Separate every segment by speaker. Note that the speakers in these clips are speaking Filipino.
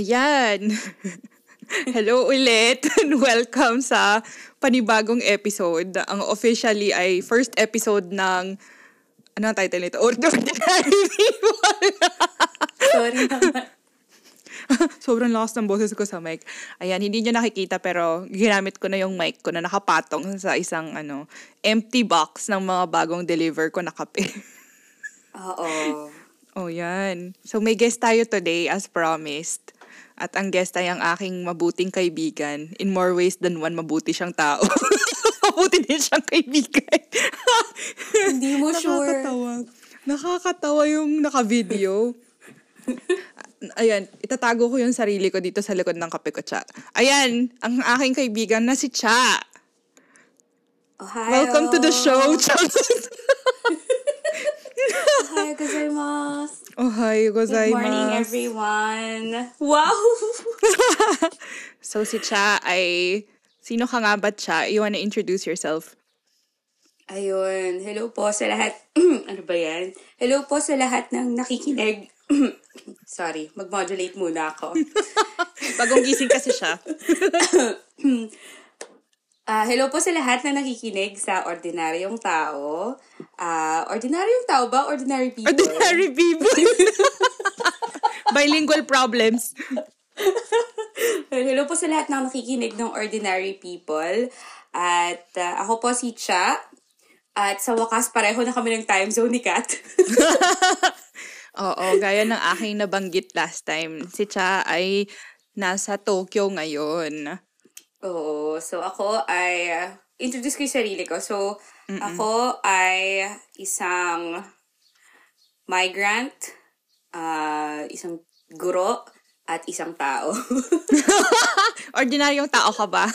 Speaker 1: Ayan. Hello ulit and welcome sa panibagong episode. Ang officially ay first episode ng ano ang title nito? Ordinary People.
Speaker 2: Sorry naman.
Speaker 1: Sobrang lakas ng boses ko sa mic. Ayan, hindi nyo nakikita pero ginamit ko na yung mic ko na nakapatong sa isang ano empty box ng mga bagong deliver ko na kape.
Speaker 2: Oo.
Speaker 1: oh, yan. So may guest tayo today as promised. At ang guest ay ang aking mabuting kaibigan. In more ways than one, mabuti siyang tao. mabuti din siyang kaibigan.
Speaker 2: Hindi mo sure.
Speaker 1: Nakakatawa. Nakakatawa yung naka-video. Ayan, itatago ko yung sarili ko dito sa likod ng kape ko, Cha. Ayan, ang aking kaibigan na si Cha.
Speaker 2: Ohayo.
Speaker 1: Welcome to the show, Cha.
Speaker 2: Ohayo gozaimasu.
Speaker 1: Ohayo
Speaker 2: Good
Speaker 1: gozaimasu.
Speaker 2: morning, everyone. Wow!
Speaker 1: So si Cha ay, sino ka nga ba Cha? You wanna introduce yourself?
Speaker 2: Ayun. Hello po sa lahat. ano ba yan? Hello po sa lahat ng nakikinig. Sorry, mag-modulate muna ako.
Speaker 1: Bagong gising kasi siya.
Speaker 2: Ah, hello po sa lahat na nakikinig sa Ordinaryong Tao. Ah, ordinaryong tao ba? Ordinary people?
Speaker 1: Ordinary people. Bilingual problems.
Speaker 2: Hello po sa lahat ng nakikinig ng Ordinary People. At ah, ako po si Cha. At sa wakas, pareho na kami ng time zone ni Kat.
Speaker 1: Oo, gaya ng aking nabanggit last time. Si Cha ay nasa Tokyo ngayon.
Speaker 2: Oo. So, ako ay... ah, introduce ko yung sarili ko. So, ako ay isang migrant, ah, isang guro, at isang tao.
Speaker 1: Ordinaryong tao ka ba?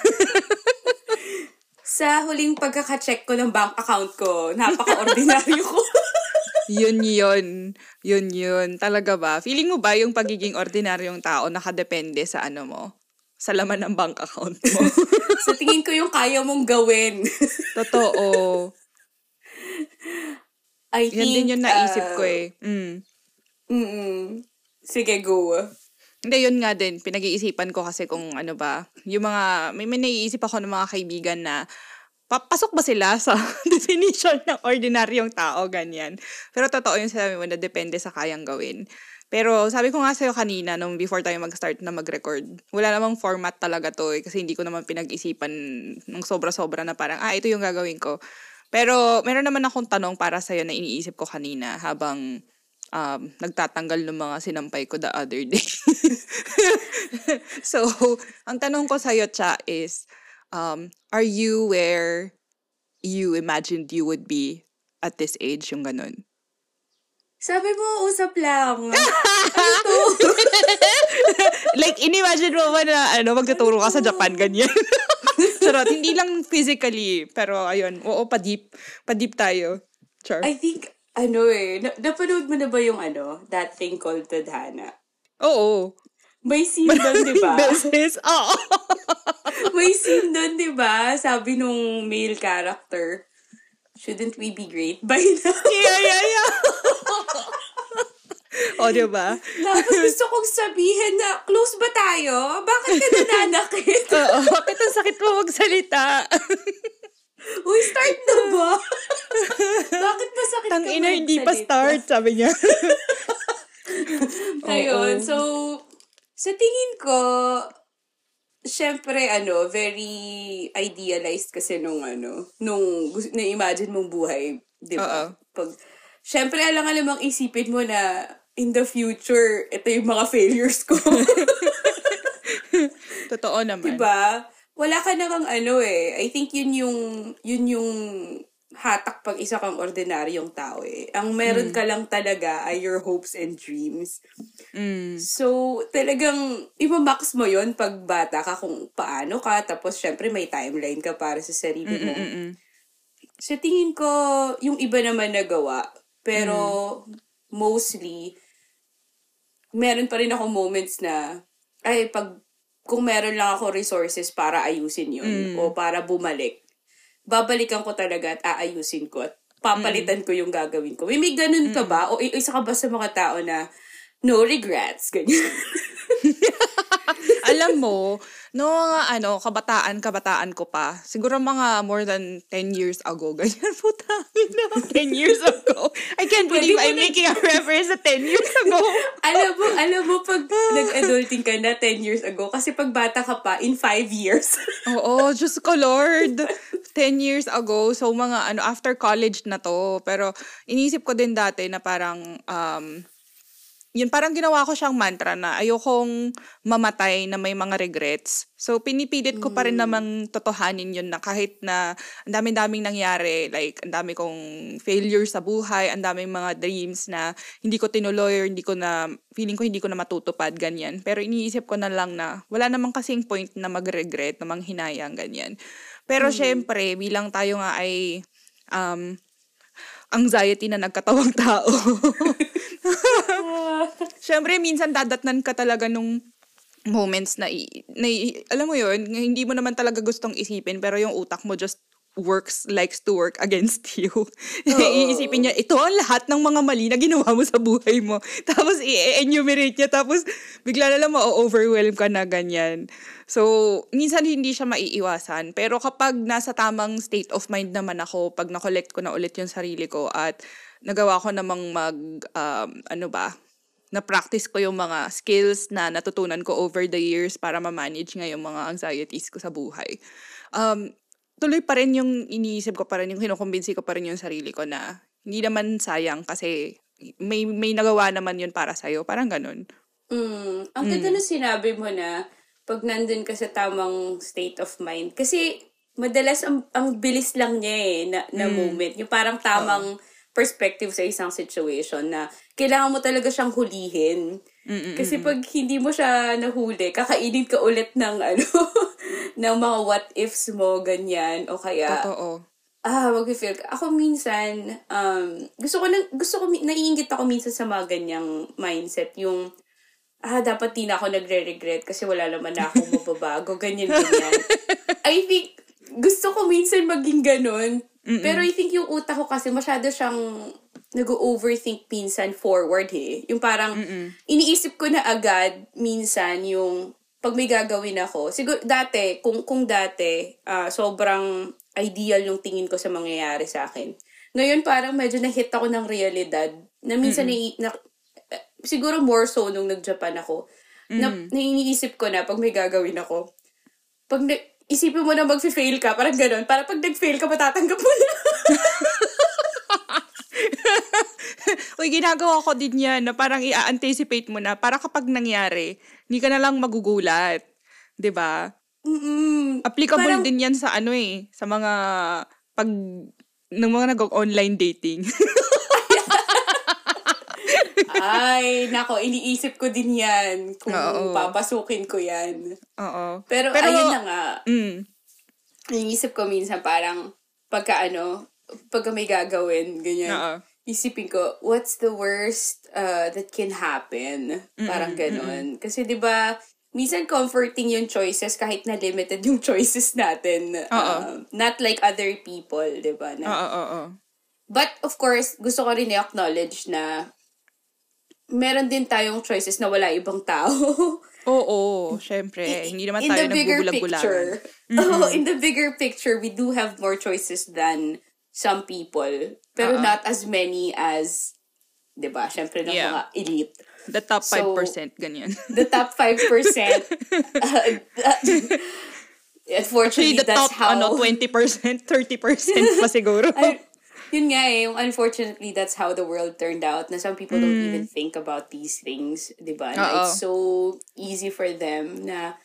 Speaker 2: Sa huling pagkaka-check ko ng bank account ko, napaka-ordinaryo ko.
Speaker 1: yun yun. Yun yun. Talaga ba? Feeling mo ba yung pagiging ordinaryong tao nakadepende sa ano mo? Sa laman ng bank account mo?
Speaker 2: sa tingin ko yung kaya mong gawin.
Speaker 1: Totoo.
Speaker 2: I
Speaker 1: Yan
Speaker 2: think,
Speaker 1: din yung naisip
Speaker 2: ah,
Speaker 1: ko eh. Mm.
Speaker 2: Mm-mm. Sige, go.
Speaker 1: Hindi, yun nga din. Pinag-iisipan ko kasi kung ano ba, yung mga, may, may naiisip ako ng mga kaibigan na, papasok ba sila sa definition ng ordinaryong tao, ganyan. Pero totoo yung sabi mo na depende sa kayang gawin. Pero sabi ko nga sa'yo kanina, nung before tayo mag-start na mag-record, wala namang format talaga to eh, kasi hindi ko naman pinag-isipan ng sobra-sobra na parang, ah, ito yung gagawin ko. Pero meron naman akong tanong para sa'yo na iniisip ko kanina habang um, nagtatanggal ng mga sinampay ko the other day. so, ang tanong ko sa'yo, Cha, is, um, are you where you imagined you would be at this age, yung ganun?
Speaker 2: Sabi mo, usap lang. ano to?
Speaker 1: like, inimagine mo ba na ano, magtuturo ka sa Japan, ganyan? Charot, hindi lang physically, pero ayun, oo, pa-deep, pa-deep tayo. Char.
Speaker 2: I think, ano eh, na- napanood mo na ba yung ano, that thing called Tadhana?
Speaker 1: Oo.
Speaker 2: May scene doon, di ba?
Speaker 1: Beses, oo.
Speaker 2: May scene doon, di ba? Sabi nung male character, shouldn't we be great by now?
Speaker 1: yeah, yeah, yeah. o, di ba?
Speaker 2: Tapos gusto kong sabihin na, close ba tayo? Bakit ka nananakit?
Speaker 1: Oo, bakit ang sakit mo magsalita?
Speaker 2: Uy, start na ba? Bakit ba sakit
Speaker 1: Tang ina, hindi pa start, sabi niya.
Speaker 2: Ayun, so, sa tingin ko, syempre, ano, very idealized kasi nung, ano, nung na-imagine mong buhay, di ba?
Speaker 1: Oo.
Speaker 2: Pag, syempre, alang-alamang isipin mo na, in the future, ito yung mga failures ko.
Speaker 1: Totoo naman.
Speaker 2: diba? Wala ka na kang ano eh. I think yun yung, yun yung hatak pag isa kang ordinaryong tao eh. Ang meron ka lang talaga ay your hopes and dreams.
Speaker 1: Mm.
Speaker 2: So, talagang imamax mo yon pag bata ka kung paano ka. Tapos, syempre, may timeline ka para sa sarili mo.
Speaker 1: Mm-mm.
Speaker 2: Sa tingin ko, yung iba naman nagawa. Pero, mostly, meron pa rin ako moments na, ay, pag, kung meron lang ako resources para ayusin yun, o para bumalik, babalikan ko talaga at aayusin ko at papalitan ko yung gagawin ko. May, may ganun ka ba? O isa ka ba sa mga tao na no regrets? Ganyan.
Speaker 1: Alam mo, no mga ano, kabataan, kabataan ko pa, siguro mga more than 10 years ago, ganyan po tayo na, 10 years ago. I can't believe I'm making a reference sa 10 years ago.
Speaker 2: alam mo, alam mo, pag nag-adulting ka na 10 years ago, kasi pag bata ka pa, in 5 years.
Speaker 1: Oo, Diyos ko Lord. 10 years ago, so mga ano, after college na to. Pero inisip ko din dati na parang, um, yun parang ginawa ko siyang mantra na ayokong mamatay na may mga regrets. So pinipilit ko pa rin namang totohanin yun na kahit na ang daming-daming nangyari, like ang dami kong failures sa buhay, ang daming mga dreams na hindi ko tinuloy or hindi ko na, feeling ko hindi ko na matutupad, ganyan. Pero iniisip ko na lang na wala namang kasing point na mag-regret, na manghinayang, ganyan. Pero mm. syempre, bilang tayo nga ay um, anxiety na nagkatawang tao. Siyempre, minsan dadatnan ka talaga nung moments na, na alam mo yun, hindi mo naman talaga gustong isipin, pero yung utak mo just works, likes to work against you. Iisipin niya, ito ang lahat ng mga mali na ginawa mo sa buhay mo. Tapos i-enumerate niya, tapos bigla na lang ma-overwhelm ka na ganyan. So, minsan hindi siya maiiwasan. Pero kapag nasa tamang state of mind naman ako, pag na-collect ko na ulit yung sarili ko at nagawa ko namang mag, um, ano ba, na-practice ko yung mga skills na natutunan ko over the years para ma-manage nga yung mga anxieties ko sa buhay. Um, tuloy pa rin yung iniisip ko pa rin, yung kinukumbinsi ko pa rin yung sarili ko na hindi naman sayang kasi may may nagawa naman yun para sa'yo. Parang ganun.
Speaker 2: Mm, ang ganda mm. na sinabi mo na pag nandun ka sa tamang state of mind. Kasi madalas ang, ang bilis lang niya eh na, na mm. moment. Yung parang tamang oh perspective sa isang situation na kailangan mo talaga siyang hulihin. Mm-mm. Kasi pag hindi mo siya nahuli, kakainin ka ulit ng ano, ng mga what ifs mo, ganyan, o kaya...
Speaker 1: Totoo.
Speaker 2: Ah, mag-feel ka. Ako minsan, um, gusto ko, na, gusto ko, naiingit ako minsan sa mga ganyang mindset, yung, ah, dapat di na ako nagre-regret kasi wala naman na akong mababago, ganyan, ganyan. I think, gusto ko minsan maging ganun, Mm-mm. Pero I think yung utak ko kasi masyado siyang nag-overthink minsan forward eh. Yung parang Mm-mm. iniisip ko na agad minsan yung pag may gagawin ako. Siguro dati, kung kung dati uh, sobrang ideal yung tingin ko sa mangyayari sa akin. Ngayon parang medyo na-hit ako ng realidad na minsan na, na, siguro more so nung nag-Japan ako. Mm. Na, na iniisip ko na pag may gagawin ako. Pag na, isipin mo na mag-fail ka, parang ganun. Para pag nag-fail ka, matatanggap mo na.
Speaker 1: Uy, ginagawa ko din yan na parang i-anticipate mo na para kapag nangyari, hindi ka na lang magugulat. 'Di ba?
Speaker 2: Mm-mm.
Speaker 1: Applicable parang, din yan sa ano eh, sa mga pag ng mga nag-online dating.
Speaker 2: Ay, nako, iniisip ko din yan kung Oo. papasukin ko yan.
Speaker 1: Oo.
Speaker 2: Pero, Pero ayun na nga. Mm. Iniisip ko minsan parang pagka ano, pagka may gagawin, ganyan. Oo. Isipin ko, what's the worst uh, that can happen? Parang ganun. Kasi 'di ba minsan comforting yung choices kahit na limited yung choices natin. Uh, not like other people, 'di ba?
Speaker 1: Oo, oo, oo.
Speaker 2: But of course, gusto ko rin i-acknowledge na meron din tayong choices na wala ibang tao.
Speaker 1: Oo, syempre. In, Hindi naman tayo nagbubulag-bulagan.
Speaker 2: Mm-hmm. Oh, in the bigger picture, we do have more choices than some people. Pero uh-huh. not as many as, di ba, syempre ng yeah. mga elite.
Speaker 1: The top 5%, so, ganyan.
Speaker 2: The top 5%. uh, uh, unfortunately, Actually, the
Speaker 1: that's
Speaker 2: top, how...
Speaker 1: ano, 20%, 30% pa siguro. I,
Speaker 2: yun nga eh, unfortunately, that's how the world turned out. Na some people mm. don't even think about these things, di ba? Na it's so easy for them na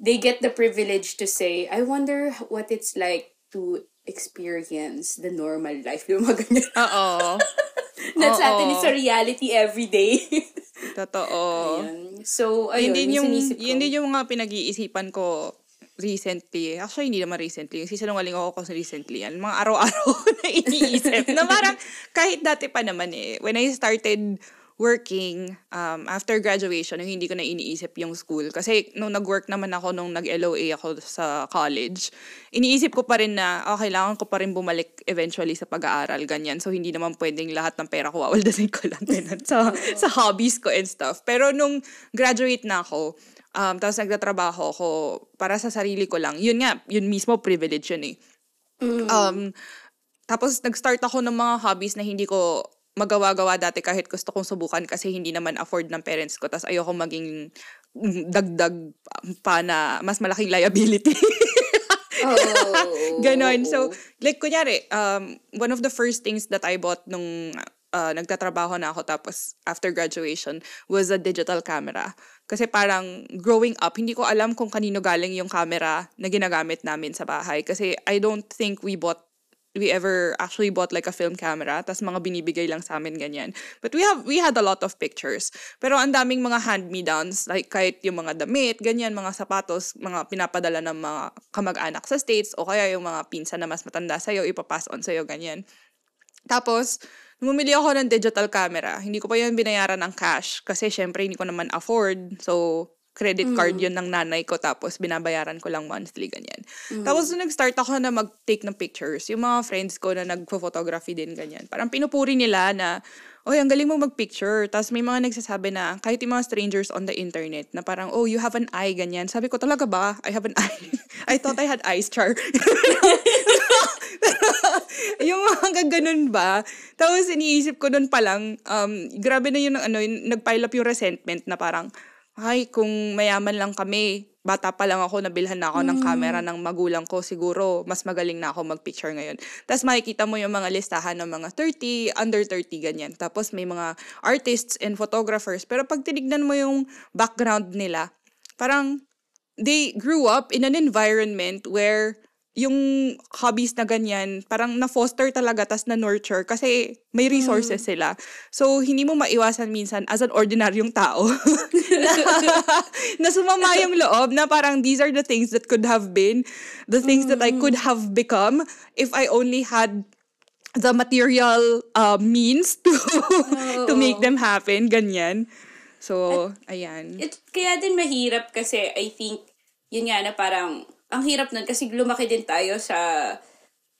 Speaker 2: they get the privilege to say, I wonder what it's like to experience the normal life. Yung mga ganyan.
Speaker 1: Oo.
Speaker 2: That's atin is a reality every day.
Speaker 1: Totoo.
Speaker 2: Ayun. So, ayun,
Speaker 1: yun yung, yun din yung mga pinag-iisipan ko recently, actually hindi naman recently, yung sisinungaling ako kung recently yan, mga araw-araw na iniisip na parang kahit dati pa naman eh, when I started working um, after graduation, yung hindi ko na iniisip yung school. Kasi nung nag-work naman ako, nung nag-LOA ako sa college, iniisip ko pa rin na, oh, kailangan ko pa rin bumalik eventually sa pag-aaral, ganyan. So, hindi naman pwedeng lahat ng pera ko wawaldasin ko lang ganun, sa, sa hobbies ko and stuff. Pero nung graduate na ako, Um, tapos nagtatrabaho ako para sa sarili ko lang. Yun nga, yun mismo privilege yun eh. Um, tapos nag-start ako ng mga hobbies na hindi ko magawa-gawa dati kahit gusto kong subukan kasi hindi naman afford ng parents ko. Tapos ayoko maging mm, dagdag pa na mas malaking liability.
Speaker 2: Oh,
Speaker 1: Ganon. So, like, kunyari, um, one of the first things that I bought nung uh, nagtatrabaho na ako tapos after graduation was a digital camera. Kasi parang growing up, hindi ko alam kung kanino galing yung camera na ginagamit namin sa bahay. Kasi I don't think we bought we ever actually bought like a film camera tas mga binibigay lang sa amin ganyan. But we have we had a lot of pictures. Pero ang daming mga hand me downs like kahit yung mga damit ganyan mga sapatos mga pinapadala ng mga kamag-anak sa states o kaya yung mga pinsan na mas matanda sa iyo ipapass on sa iyo ganyan. Tapos bumili ako ng digital camera hindi ko pa yun binayaran ng cash kasi syempre hindi ko naman afford so credit card yun ng nanay ko tapos binabayaran ko lang monthly ganyan. Tapos nung nag-start ako na mag-take ng pictures, yung mga friends ko na nagpo-photography din ganyan. Parang pinupuri nila na, oy, ang galing mo mag-picture. Tapos may mga nagsasabi na, kahit yung mga strangers on the internet, na parang, oh, you have an eye, ganyan. Sabi ko, talaga ba? I have an eye. I thought I had eyes, char. yung mga ganun ba? Tapos iniisip ko nun pa lang, um, grabe na yun, ano, yung, nag-pile up yung resentment na parang, ay, kung mayaman lang kami, bata pa lang ako, nabilhan na ako ng camera ng magulang ko, siguro mas magaling na ako mag-picture ngayon. Tapos makikita mo yung mga listahan ng mga 30, under 30, ganyan. Tapos may mga artists and photographers. Pero pag tinignan mo yung background nila, parang they grew up in an environment where yung hobbies na ganyan, parang na-foster talaga, tas na-nurture kasi may resources sila. So, hindi mo maiwasan minsan as an ordinaryong tao na, na sumama yung loob na parang these are the things that could have been, the things that I could have become if I only had the material uh, means to to make them happen, ganyan. So, ayan.
Speaker 2: It, kaya din mahirap kasi I think, yun nga na parang, ang hirap nun kasi lumaki din tayo sa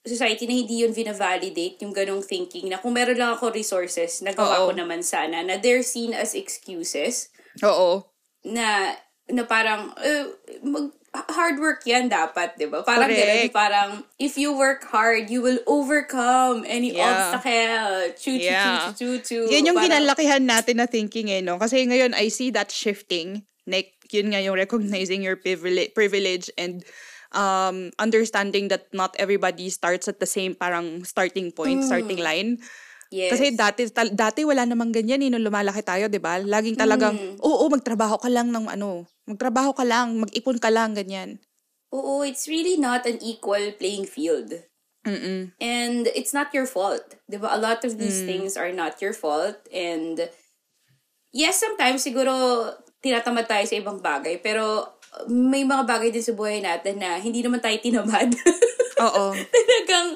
Speaker 2: society na hindi yun vina-validate yung ganong thinking na kung meron lang ako resources, nagawa
Speaker 1: Oo.
Speaker 2: ko naman sana, na they're seen as excuses
Speaker 1: Oo.
Speaker 2: na na parang uh, mag hard work yan dapat, 'di ba? Parang
Speaker 1: Correct.
Speaker 2: ganun, parang if you work hard, you will overcome any
Speaker 1: Yeah.
Speaker 2: obstacle. Chu chu
Speaker 1: Yeah.
Speaker 2: chu chu chu.
Speaker 1: Yan yung
Speaker 2: Parang-
Speaker 1: ginalakihan natin na thinking eh, no? Kasi ngayon, I see that shifting. Like, yun nga yung recognizing your privilege, privilege and um, understanding that not everybody starts at the same parang starting point, starting line.
Speaker 2: Yes.
Speaker 1: Kasi dati, tal- dati wala namang ganyan eh, nung lumalaki tayo, di ba? Laging talagang, oo, magtrabaho ka lang ng ano, magtrabaho ka lang, mag-ipon ka lang, ganyan.
Speaker 2: Oo, it's really not an equal playing field.
Speaker 1: Mm-mm.
Speaker 2: And it's not your fault. 'Di ba? A lot of these things are not your fault. And yes, sometimes siguro tinatamad tayo sa ibang bagay. Pero may mga bagay din sa buhay natin na hindi naman tayo tinamad.
Speaker 1: Oo.
Speaker 2: talagang,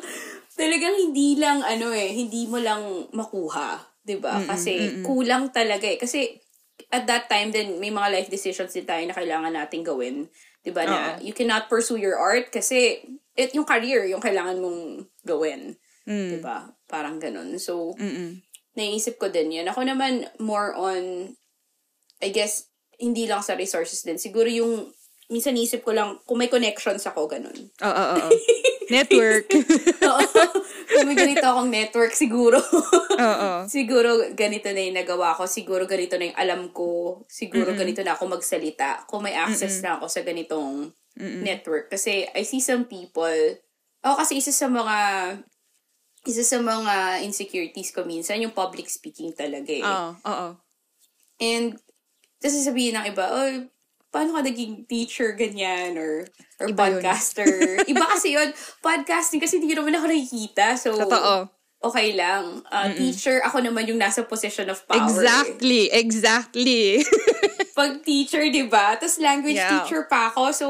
Speaker 2: talagang hindi lang, ano eh, hindi mo lang makuha. 'di ba? Kasi kulang talaga eh. Kasi at that time then may mga life decisions din tayo na kailangan nating gawin. 'Di ba? Na you cannot pursue your art kasi it yung career yung kailangan mong gawin. 'Di ba? Parang ganun. So
Speaker 1: Mm-mm.
Speaker 2: naisip ko din yun. Ako naman more on I guess hindi lang sa resources din. Siguro yung minsan isip ko lang kung may connections ako ganun.
Speaker 1: Oo, oo, oo. Network.
Speaker 2: Oo. kung may ganito akong network siguro.
Speaker 1: Oo.
Speaker 2: siguro ganito na yung nagawa ko. Siguro ganito na yung alam ko. Siguro ganito na ako magsalita. Kung may access na ako sa ganitong network. Kasi I see some people, ako kasi isa sa mga isa sa mga insecurities ko minsan, yung public speaking talaga eh.
Speaker 1: Oo, oo.
Speaker 2: And, tapos sasabihin ng iba, oh, paano ka naging teacher, ganyan, or, or
Speaker 1: Iba yun.
Speaker 2: podcaster. iba kasi yun, podcasting, kasi hindi naman ako nakikita. So,
Speaker 1: Totoo.
Speaker 2: okay lang. Uh, teacher, ako naman yung nasa position of power. eh.
Speaker 1: Exactly, exactly.
Speaker 2: Pag teacher, di ba? Tapos language
Speaker 1: Yeah.
Speaker 2: teacher pa ako. So,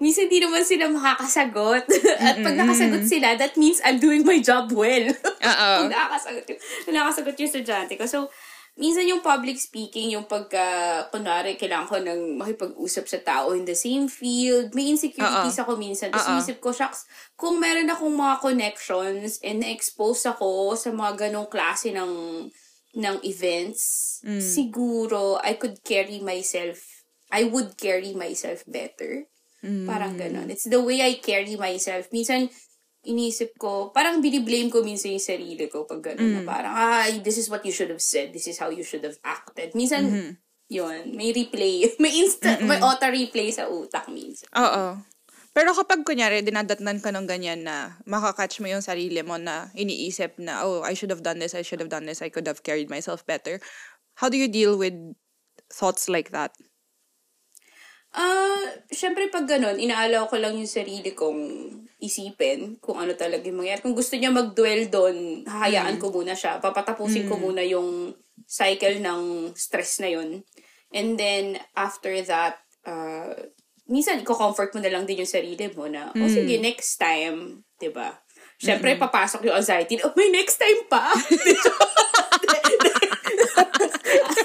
Speaker 2: minsan di naman sila makakasagot. At pag nakasagot sila, that means I'm doing my job well.
Speaker 1: Oo.
Speaker 2: Kung nakakasagot yung, kung nakakasagot yung estudyante ko. So, minsan yung public speaking, yung pagka, kunwari, kailangan ko ng makipag-usap sa tao in the same field. May insecurities ako minsan. Tapos isip ko, shucks, kung meron akong mga connections and na-expose ako sa mga ganong klase ng ng events,
Speaker 1: Mm.
Speaker 2: siguro I could carry myself I would carry myself better. Parang ganon. It's the way I carry myself. Minsan, inisip ko, parang biniblame ko minsan yung sarili ko pag gano'n na parang, ah, this is what you should have said. This is how you should have acted. Minsan, yun, may replay. May instant, may auto-replay sa utak minsan.
Speaker 1: Oo. Pero kapag kunyari, dinadatnan ka ng ganyan na makakatch mo yung sarili mo na iniisip na, oh, I should have done this, I should have done this, I could have carried myself better. How do you deal with thoughts like that?
Speaker 2: Ah, syempre pag ganun, inaalaw ko lang yung sarili kong isipin kung ano talaga yung mangyayari. Kung gusto niya mag-dwell doon, hahayaan ko muna siya. Papatapusin ko muna yung cycle ng stress na yun. And then, after that, uh, minsan, i-comfort mo na lang din yung sarili mo na, oh, sige, next time, 'di ba Syempre, papasok yung anxiety. Oh, may next time pa.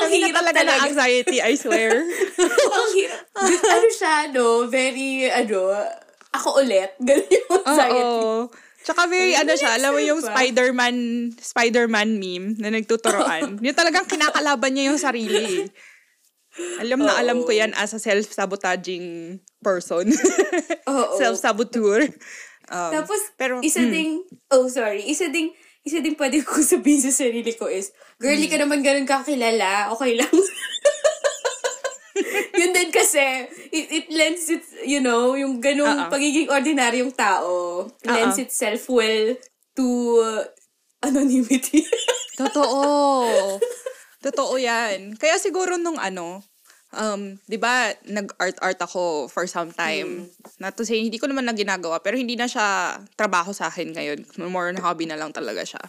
Speaker 2: Ang
Speaker 1: Kasi
Speaker 2: hirap
Speaker 1: talaga
Speaker 2: talaga.
Speaker 1: ng anxiety, I swear.
Speaker 2: Ang hirap. ano siya, no? Very, ano, ako ulit. Ganun yung anxiety.
Speaker 1: Oo. Tsaka very, ano siya, alam mo yung. Spider-Man, Spider-Man meme na nagtuturoan. yung talagang kinakalaban niya yung sarili. Alam na
Speaker 2: Oo.
Speaker 1: alam ko yan as a self-sabotaging person.
Speaker 2: Oo.
Speaker 1: Self-saboteur. Um,
Speaker 2: Tapos,
Speaker 1: pero,
Speaker 2: isa
Speaker 1: mm,
Speaker 2: ding, oh, sorry, isa ding, isa ding pwede ko sabihin sa sarili ko is, girlie
Speaker 1: Mm.
Speaker 2: ka naman ganun kakilala, okay lang. Yun din kasi, it, it lends it, you know, yung ganung
Speaker 1: Oo.
Speaker 2: pagiging ordinaryong tao, lends
Speaker 1: Oo.
Speaker 2: itself well to uh, anonymity.
Speaker 1: Totoo. Totoo yan. Kaya siguro nung ano, um, di ba, nag-art-art ako for some time. Not to say, hindi ko naman na ginagawa, pero hindi na siya trabaho sa akin ngayon. More on hobby na lang talaga siya.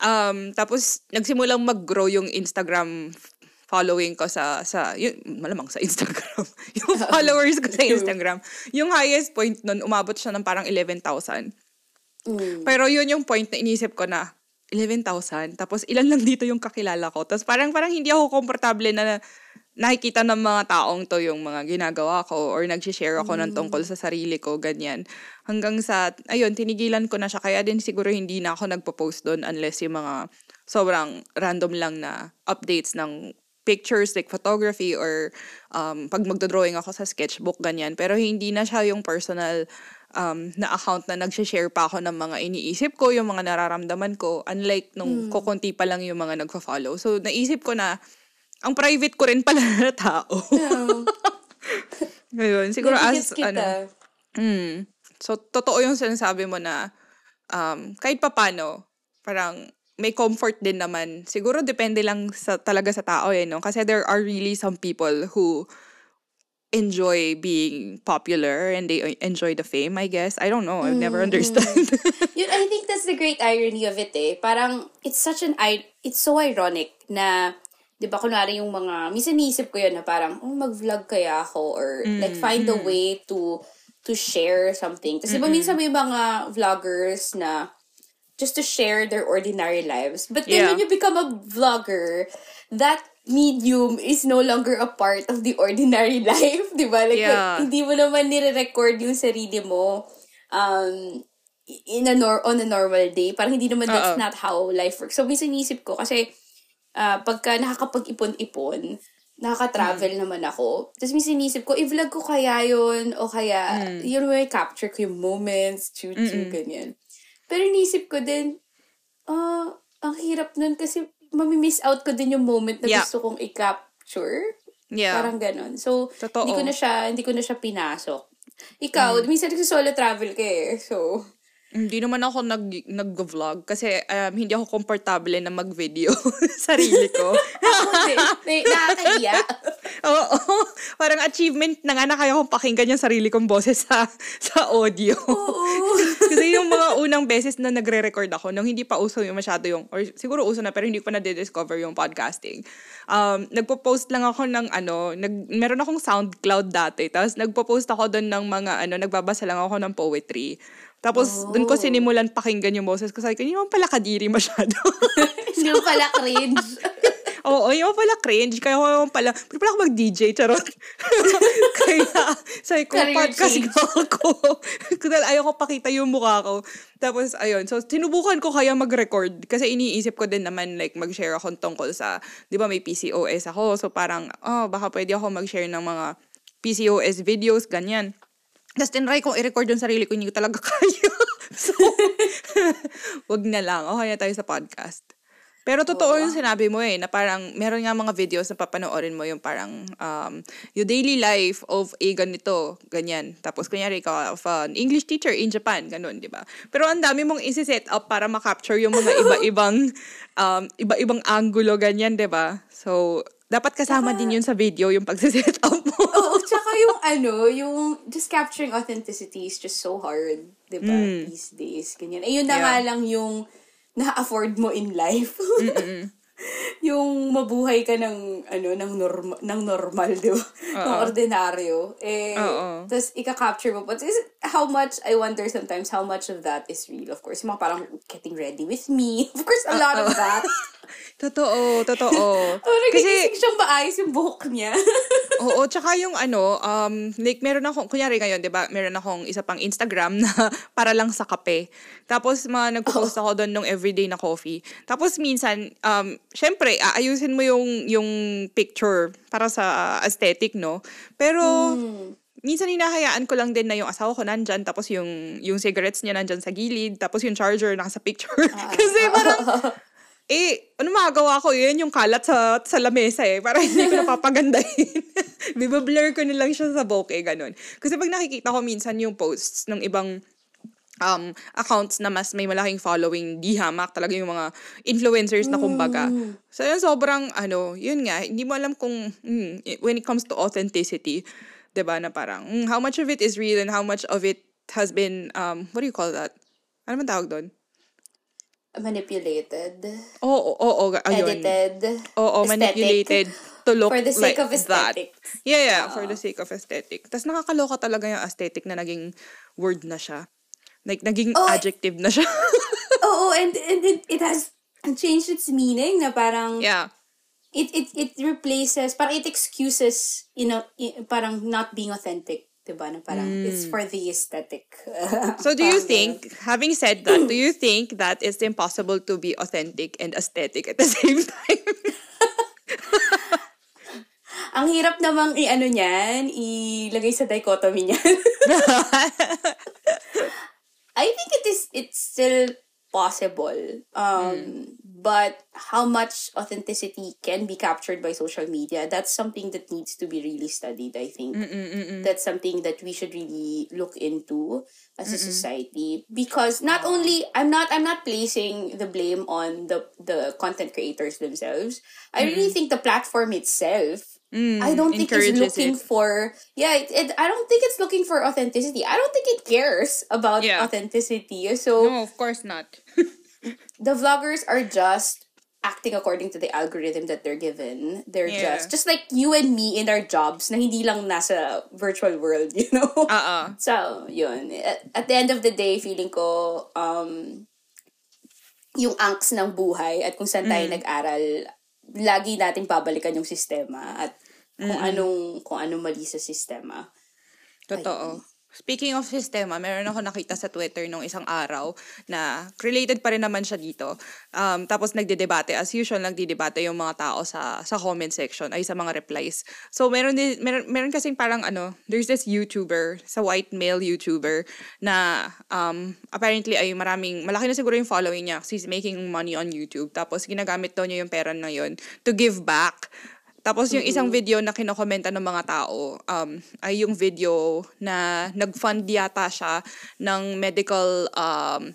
Speaker 1: Um, tapos, nagsimulang mag-grow yung Instagram following ko sa, sa yun, malamang sa Instagram. yung followers ko sa Instagram. Yung highest point nun, umabot siya ng parang 11,000.
Speaker 2: Mm.
Speaker 1: Pero yun yung point na inisip ko na 11,000. Tapos ilan lang dito yung kakilala ko. Tapos parang parang hindi ako komportable na nakikita ng mga taong to yung mga ginagawa ko or nag-share ako ng tungkol sa sarili ko, ganyan. Hanggang sa, ayun, tinigilan ko na siya. Kaya din siguro hindi na ako nagpo-post doon unless yung mga sobrang random lang na updates ng pictures like photography or um, pag magdodrawing ako sa sketchbook, ganyan. Pero hindi na siya yung personal um, na account na nag-share pa ako ng mga iniisip ko, yung mga nararamdaman ko, unlike nung kukunti pa lang yung mga nagfa-follow. So, naisip ko na, ang private ko rin pala na tao.
Speaker 2: Yeah.
Speaker 1: Ngayon, siguro as,
Speaker 2: kita.
Speaker 1: ano, mm, so, totoo yung sinasabi mo na, um, kahit papano, parang, may comfort din naman. Siguro depende lang sa talaga sa tao eh, no? Kasi there are really some people who enjoy being popular and they enjoy the fame, I guess. I don't know. I've never understand.
Speaker 2: Yun, I think that's the great irony of it eh. Parang, it's such an, it's so ironic na, di ba, kunwari yung mga, minsan niisip ko yun na parang, oh, mag-vlog kaya ako or like find a way to to share something. Kasi ba minsan may mga vloggers na just to share their ordinary lives. But then
Speaker 1: Yeah.
Speaker 2: when you become a vlogger, that medium is no longer a part of the ordinary life, di ba? Like,
Speaker 1: Yeah.
Speaker 2: hindi mo naman nire-record yung sarili mo um, in a nor- on a normal day. Parang hindi naman that's
Speaker 1: Oo.
Speaker 2: not how life works. So, minsan isip ko, kasi ah, pagka nakakapag-ipon-ipon, nakaka-travel
Speaker 1: Mm.
Speaker 2: naman ako. Tapos minsan inisip ko, i-vlog ko kaya yun, o kaya,
Speaker 1: Mm.
Speaker 2: yun may capture ko yung moments, choo-choo, ganyan. Pero inisip ko din, ah, ang hirap nun kasi mamimiss out ko din yung moment na
Speaker 1: Yeah.
Speaker 2: gusto kong i-capture.
Speaker 1: yeah.
Speaker 2: Parang ganon. So,
Speaker 1: Totoo.
Speaker 2: hindi ko na siya, hindi ko na siya pinasok. Ikaw, minsan solo travel ka eh. So,
Speaker 1: Hindi naman ako nag, nag-vlog kasi um, hindi ako komportable na mag-video sarili ko.
Speaker 2: Nakakahiya.
Speaker 1: Oo. Parang achievement na nga na kaya kong pakinggan yung sarili kong boses sa sa audio.
Speaker 2: Oo.
Speaker 1: Kasi yung mga unang beses na nagre-record ako, nung hindi pa uso yung masyado yung, or siguro uso na, pero hindi ko pa na-discover yung podcasting. Um, nagpo-post lang ako ng ano, nag, meron akong SoundCloud dati, tapos nagpo-post ako doon ng mga ano, nagbabasa lang ako ng poetry. Tapos, doon ko sinimulan pakinggan yung boses ko. Sabi ko, hindi naman pala kadiri masyado.
Speaker 2: Hindi mo pala cringe.
Speaker 1: Oo, yung pala cringe. Kaya ko pala, pero pala ako mag-DJ, charot. kaya, sabi ko,
Speaker 2: Career
Speaker 1: podcast
Speaker 2: change.
Speaker 1: ako. Dahil ayaw ko pakita yung mukha ko. Tapos, ayun. So, sinubukan ko kaya mag-record. Kasi iniisip ko din naman, like, mag-share ako tungkol sa, di ba may PCOS ako. So, parang, oh, baka pwede ako mag-share ng mga PCOS videos, ganyan. Tapos, tinry kong i-record yung sarili ko, hindi ko talaga kaya. so, wag na lang. Okay na tayo sa podcast. Pero totoo yung sinabi mo eh, na parang meron nga mga videos na papanoorin mo yung parang um, yung daily life of a ganito, ganyan. Tapos kunyari ka of an English teacher in Japan, ganun, di ba? Pero ang dami mong isi-set up para ma-capture yung mga iba-ibang um, iba-ibang angulo, ganyan, di ba? So, dapat kasama din yun sa video, yung pagsiset up mo.
Speaker 2: Oo, tsaka yung ano, yung just capturing authenticity is just so hard, di ba, these days. Ganyan. Ayun na
Speaker 1: Yeah.
Speaker 2: nga lang yung na-afford mo in life. yung mabuhay ka ng, ano, ng, norma, ng normal, di ba? ng ordinaryo. Eh, tapos ika-capture mo. Is, how much, I wonder sometimes how much of that is real. Of course, yung mga parang getting ready with me. Of course, a lot of that.
Speaker 1: totoo, totoo.
Speaker 2: Oh, nagigising siyang maayos yung buhok niya.
Speaker 1: Oo, tsaka yung ano, um, like meron akong, kunyari ngayon, di ba, meron akong isa pang Instagram na para lang sa kape. Tapos, mga nagpo-post ako doon ng everyday na coffee. Tapos, minsan, um, syempre, aayusin mo yung, yung picture para sa aesthetic, no? Pero, minsan hinahayaan ko lang din na yung asawa ko nandyan, tapos yung, yung cigarettes niya nandyan sa gilid, tapos yung charger nasa picture. Kasi parang, eh, ano magagawa ko? Yun yung kalat sa, sa lamesa eh. Para hindi ko napapagandahin. Bibablur ko na lang siya sa bokeh, ganun. Kasi pag nakikita ko minsan yung posts ng ibang um, accounts na mas may malaking following, di hamak talaga yung mga influencers na kumbaga. So yun, sobrang, ano, yun nga, hindi mo alam kung, mm, when it comes to authenticity, 'di ba na parang, mm, how much of it is real and how much of it has been, um, what do you call that? Ano man tawag doon?
Speaker 2: Manipulated.
Speaker 1: Oo, oo, oo, ayun.
Speaker 2: Edited.
Speaker 1: Oo,
Speaker 2: aesthetic.
Speaker 1: manipulated to look
Speaker 2: For the sake
Speaker 1: like
Speaker 2: of aesthetic.
Speaker 1: that. Yeah, yeah, for the sake of aesthetic. Tapos nakakaloka talaga yung aesthetic na naging word na siya. Like, naging
Speaker 2: Oh,
Speaker 1: adjective na siya.
Speaker 2: Oo, and, and it, it has changed its meaning na parang
Speaker 1: yeah.
Speaker 2: It, it, it replaces, parang it excuses, you know, parang not being authentic. Diba? Na parang it's for the aesthetic.
Speaker 1: So do you think, having said that, do you think that it's impossible to be authentic and aesthetic at the same time?
Speaker 2: Ang hirap namang i-ano niyan, ilagay sa dichotomy niyan. I think it is it's still possible. Um but how much authenticity can be captured by social media, that's something that needs to be really studied, I think. Mm, mm, mm, that's something that we should really look into as a society because not only I'm not I'm not placing the blame on the the content creators themselves. I really think the platform itself I don't think it's looking
Speaker 1: it.
Speaker 2: for yeah. It, it, I don't think it's looking for authenticity. I don't think it cares about
Speaker 1: Yeah.
Speaker 2: authenticity. So
Speaker 1: no, of course not.
Speaker 2: The vloggers are just acting according to the algorithm that they're given. They're
Speaker 1: Yeah.
Speaker 2: just just like you and me in our jobs na hindi lang nasa virtual world, you know.
Speaker 1: Uh-uh.
Speaker 2: So, yun. At, at the end of the day, feeling ko um yung angst ng buhay at kung saan tayo nag-aral, lagi nating babalikan yung sistema at kung anong kung anong mali sa sistema.
Speaker 1: Totoo. Speaking of sistema, meron ako nakita sa Twitter nung isang araw na related pa rin naman siya dito. Um, tapos nagdedebate. As usual, nagdedebate yung mga tao sa sa comment section, ay sa mga replies. So, meron, din, meron, meron kasing parang ano, there's this YouTuber, sa white male YouTuber, na um, apparently ay maraming, malaki na siguro yung following niya he's making money on YouTube. Tapos ginagamit daw niya yung pera na yun to give back tapos yung isang video na kinokomenta ng mga tao um, ay yung video na nag-fund yata siya ng medical um,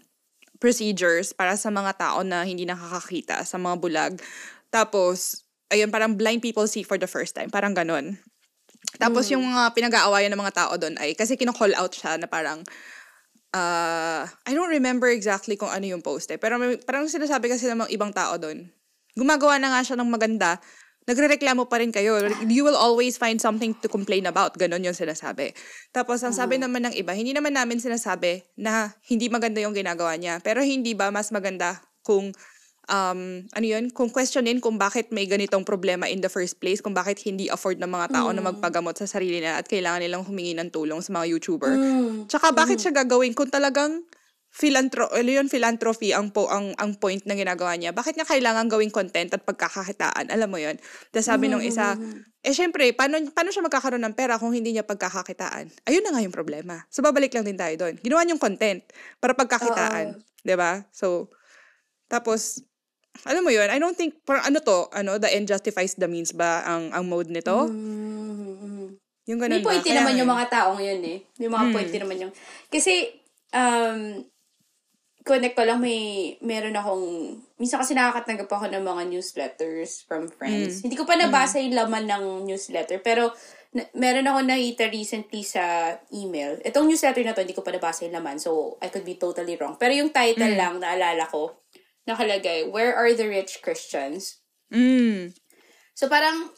Speaker 1: procedures para sa mga tao na hindi nakakakita sa mga bulag. Tapos, ayun, parang blind people see for the first time. Parang ganon. Tapos yung mga pinag-aawayan ng mga tao doon ay, kasi kino-call out siya na parang, uh, I don't remember exactly kung ano yung post eh. Pero may, parang sinasabi kasi ng mga ibang tao doon, gumagawa na nga siya ng maganda, nagrereklamo pa rin kayo. You will always find something to complain about. Ganon yung sinasabi. Tapos, ang sabi naman ng iba, hindi naman namin sinasabi na hindi maganda yung ginagawa niya. Pero hindi ba mas maganda kung um, ano yun, kung questionin kung bakit may ganitong problema in the first place, kung bakit hindi afford ng mga tao na magpagamot sa sarili nila at kailangan nilang humingi ng tulong sa mga YouTuber. Tsaka bakit siya gagawin kung talagang philantro ano yun, philanthropy ang po ang ang point na ginagawa niya. Bakit niya kailangan gawing content at pagkakakitaan? Alam mo 'yun. Tapos sabi nung isa, eh syempre, paano paano siya magkakaroon ng pera kung hindi niya pagkakakitaan? Ayun na nga yung problema. So babalik lang din tayo doon. Ginawa niyong content para pagkakitaan, 'di ba? So tapos alam mo 'yun, I don't think for ano to, ano, the end justifies the means ba ang ang mode nito? Yung ganun
Speaker 2: May
Speaker 1: ba?
Speaker 2: point din
Speaker 1: Kaya
Speaker 2: naman
Speaker 1: nga
Speaker 2: yung mga taong yun eh. Yung mga point din naman yung... Kasi, um, connect ko lang may, meron akong, minsan kasi nakakatanggap ako ng mga newsletters from friends. Hindi ko pa nabasa yung laman ng newsletter, pero na, meron ako nakita recently sa email. Itong newsletter na to, hindi ko pa nabasa yung laman, so I could be totally wrong. Pero yung title lang, naalala ko, nakalagay, Where are the rich Christians?
Speaker 1: Mm.
Speaker 2: So parang,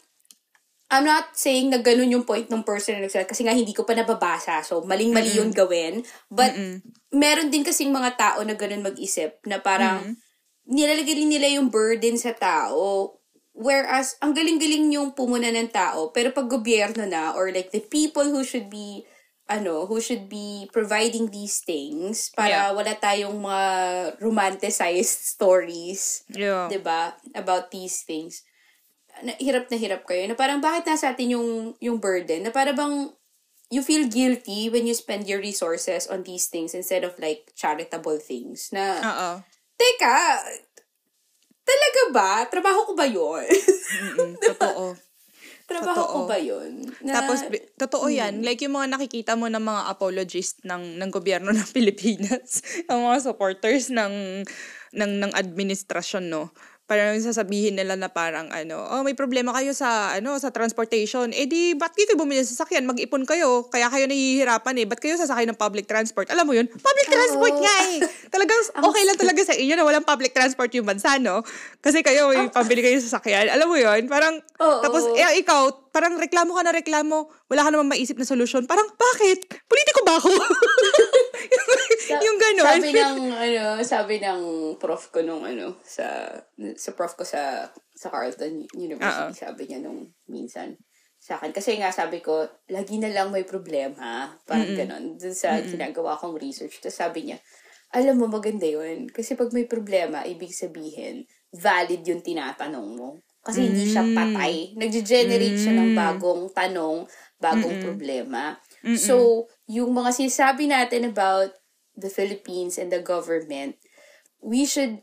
Speaker 2: I'm not saying na ganun yung point ng person na nagsalat kasi nga hindi ko pa nababasa. So, maling-mali yun gawin. But, meron din kasing mga tao na ganun mag-isip na parang nilalagay rin nila yung burden sa tao. Whereas, ang galing-galing yung pumuna ng tao. Pero pag gobyerno na or like the people who should be ano, who should be providing these things para
Speaker 1: Yeah.
Speaker 2: wala tayong mga romanticized stories
Speaker 1: Yeah.
Speaker 2: 'di ba about these things na, hirap na hirap kayo na parang bakit nasa atin yung yung burden na para bang you feel guilty when you spend your resources on these things instead of like charitable things na
Speaker 1: Oo.
Speaker 2: teka talaga ba trabaho ko ba yon
Speaker 1: Mm, totoo.
Speaker 2: trabaho ko
Speaker 1: Totoo.
Speaker 2: ba yon na,
Speaker 1: Tapos, totoo yan. Like, yung mga nakikita mo ng mga apologist ng, ng gobyerno ng Pilipinas, ang mga supporters ng, ng, ng administrasyon, no? Parang sasabihin nila na parang ano, oh, may problema kayo sa ano sa transportation. Eh di, ba't kayo bumili ng sasakyan? Mag-ipon kayo. Kaya kayo nahihirapan eh. Ba't kayo sasakay ng public transport? Alam mo yun? Public transport nga eh. Talagang okay lang talaga sa inyo na walang public transport yung bansa, no? Kasi kayo, may pambili kayo ng sasakyan. Alam mo yun? Parang,
Speaker 2: Oo.
Speaker 1: tapos, eh, ikaw, parang reklamo ka na reklamo, wala ka naman maisip na solusyon. Parang, bakit? Politiko ba ako? yung gano'n.
Speaker 2: Sabi ng, ano, sabi ng prof ko nung, ano, sa, sa prof ko sa, sa Carleton University,
Speaker 1: Oo.
Speaker 2: sabi niya nung minsan sa akin. Kasi nga, sabi ko, lagi na lang may problema. Parang ganon. Dun sa ginagawa kong research. Tapos sabi niya, alam mo, maganda yun. Kasi pag may problema, ibig sabihin, valid yung tinatanong mo. Kasi hindi siya patay. Nag-generate siya ng bagong tanong, bagong problema. So, yung mga sinasabi natin about the Philippines and the government, we should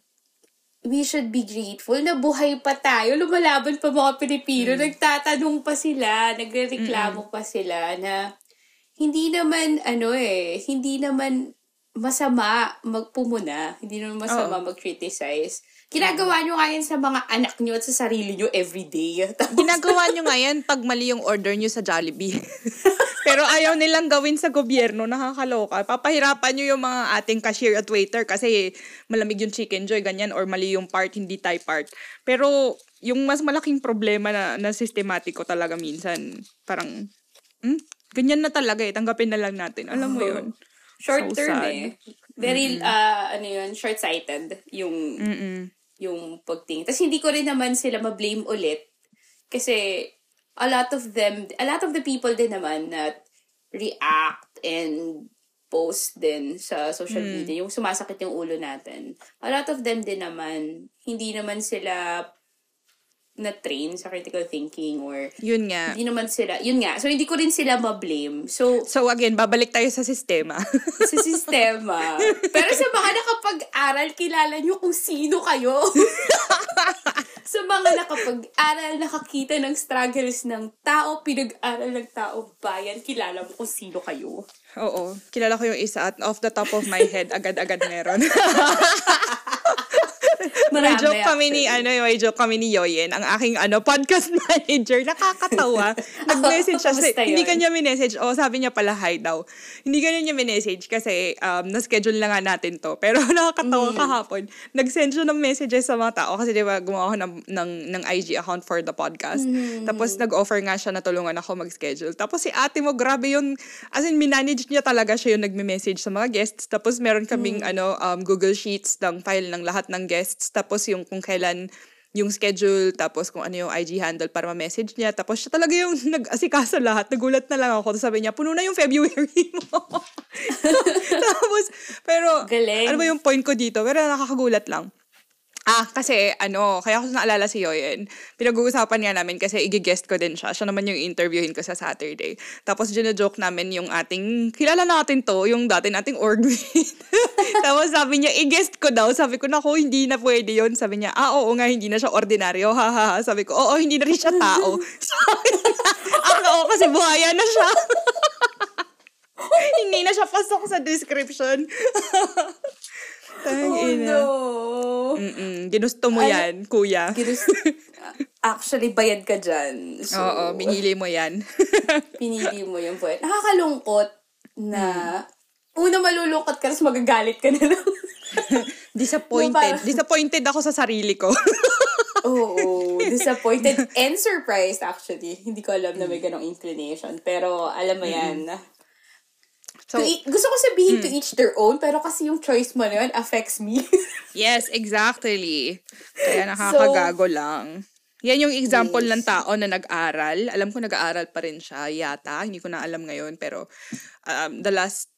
Speaker 2: we should be grateful na buhay pa tayo. Lumalaban pa mga Pilipino. Nagtatanong pa sila, nagreklamo pa sila na hindi naman, ano eh, hindi naman masama magpumuna. Hindi naman masama mag-criticize. Ginagawa nyo nga yan sa mga anak nyo at sa sarili nyo everyday. Tapos,
Speaker 1: Ginagawa nyo nga yan pag mali yung order nyo sa Jollibee. Pero ayaw nilang gawin sa gobyerno, nakakaloka. Papahirapan nyo yung mga ating cashier at waiter kasi malamig yung chicken joy, ganyan, or mali yung part, hindi Thai part. Pero yung mas malaking problema na, na sistematiko talaga minsan, parang, hmm, ganyan na talaga eh, tanggapin na lang natin. Alam mo
Speaker 2: Oo.
Speaker 1: yun?
Speaker 2: short
Speaker 1: So
Speaker 2: term
Speaker 1: sad.
Speaker 2: eh. Very, ah, ano yun, short-sighted yung,
Speaker 1: Mm-mm.
Speaker 2: Yung pagtingin. Tapos hindi ko rin naman sila ma-blame ulit. Kasi, a lot of them, a lot of the people din naman that react and post din sa social media, yung sumasakit yung ulo natin. A lot of them din naman, hindi naman sila na-train sa critical thinking or
Speaker 1: Yun nga.
Speaker 2: hindi naman sila, yun nga, so hindi ko rin sila ma-blame. So,
Speaker 1: So again, babalik tayo sa sistema.
Speaker 2: sa sistema. Pero sa mga nakapag-aral, kilala nyo kung sino kayo. sa mga nakapag-aral, nakakita ng struggles ng tao, pinag-aral ng tao, bayan, kilala mo kung sino kayo.
Speaker 1: Oo. Kilala ko yung isa at off the top of my head, agad-agad meron.
Speaker 2: Marami
Speaker 1: may joke kami ni, ano, may joke kami ni Yoyen, ang aking, ano, podcast manager. Nakakatawa. Nag-message siya.
Speaker 2: Kamusta
Speaker 1: Hindi kanya minessage. O, sabi niya pala, hi daw. Hindi kanya niya minessage kasi um, na-schedule na nga natin to. Pero nakakatawa
Speaker 2: Mm.
Speaker 1: kahapon. Nag-send siya ng messages sa mga tao kasi di ba gumawa ako ng, ng, ng IG account for the podcast.
Speaker 2: Mm.
Speaker 1: Tapos nag-offer nga siya na tulungan ako mag-schedule. Tapos si ate mo, grabe yun. As in, minanage niya talaga siya yung nagme-message sa mga guests. Tapos meron kaming
Speaker 2: Mm.
Speaker 1: ano um, Google Sheets ng file ng lahat ng guests. Tapos tapos yung kung kailan yung schedule, tapos kung ano yung IG handle para ma-message niya. Tapos siya talaga yung nag-asikaso lahat. Nagulat na lang ako. Tapos sabi niya, puno na yung February mo. tapos, pero,
Speaker 2: Galing.
Speaker 1: ano ba yung point ko dito? Pero nakakagulat lang. Ah, kasi ano, kaya ako naalala si Yoyen. Pinag-uusapan nga namin kasi i-guest ko din siya. Siya naman yung interviewin ko sa Saturday. Tapos joke namin yung ating, kilala natin to, yung dati nating orgmate. Tapos sabi niya, i-guest ko daw. Sabi ko, naku, hindi na pwede yon Sabi niya, ah, oo nga, hindi na siya ordinaryo. Ha, ha, ha. Sabi ko, oo, hindi na rin siya tao. Sabi niya, ah, oo, kasi buhaya na siya. hindi na siya pasok sa description.
Speaker 2: Oh
Speaker 1: Tangina.
Speaker 2: no.
Speaker 1: Mm-mm. Ginusto mo
Speaker 2: Ay,
Speaker 1: yan, kuya.
Speaker 2: Ginus- Actually, bayad ka dyan. So,
Speaker 1: Oo, binili mo yan.
Speaker 2: pinili mo yung point. Nakakalungkot na una malulungkot ka, tapos magagalit ka na lang.
Speaker 1: Disappointed. Disappointed ako sa sarili ko.
Speaker 2: Oo, disappointed and surprised actually. Hindi ko alam na may ganong inclination. Pero alam mo yan.
Speaker 1: So,
Speaker 2: To e- gusto ko sabihin to each their own, pero kasi yung choice mo na yun affects me.
Speaker 1: yes, exactly. Kaya nakakagago lang. Yan yung example
Speaker 2: Yes.
Speaker 1: ng tao na nag-aral. Alam ko nag-aaral pa rin siya, yata. Hindi ko na alam ngayon. Pero um, the last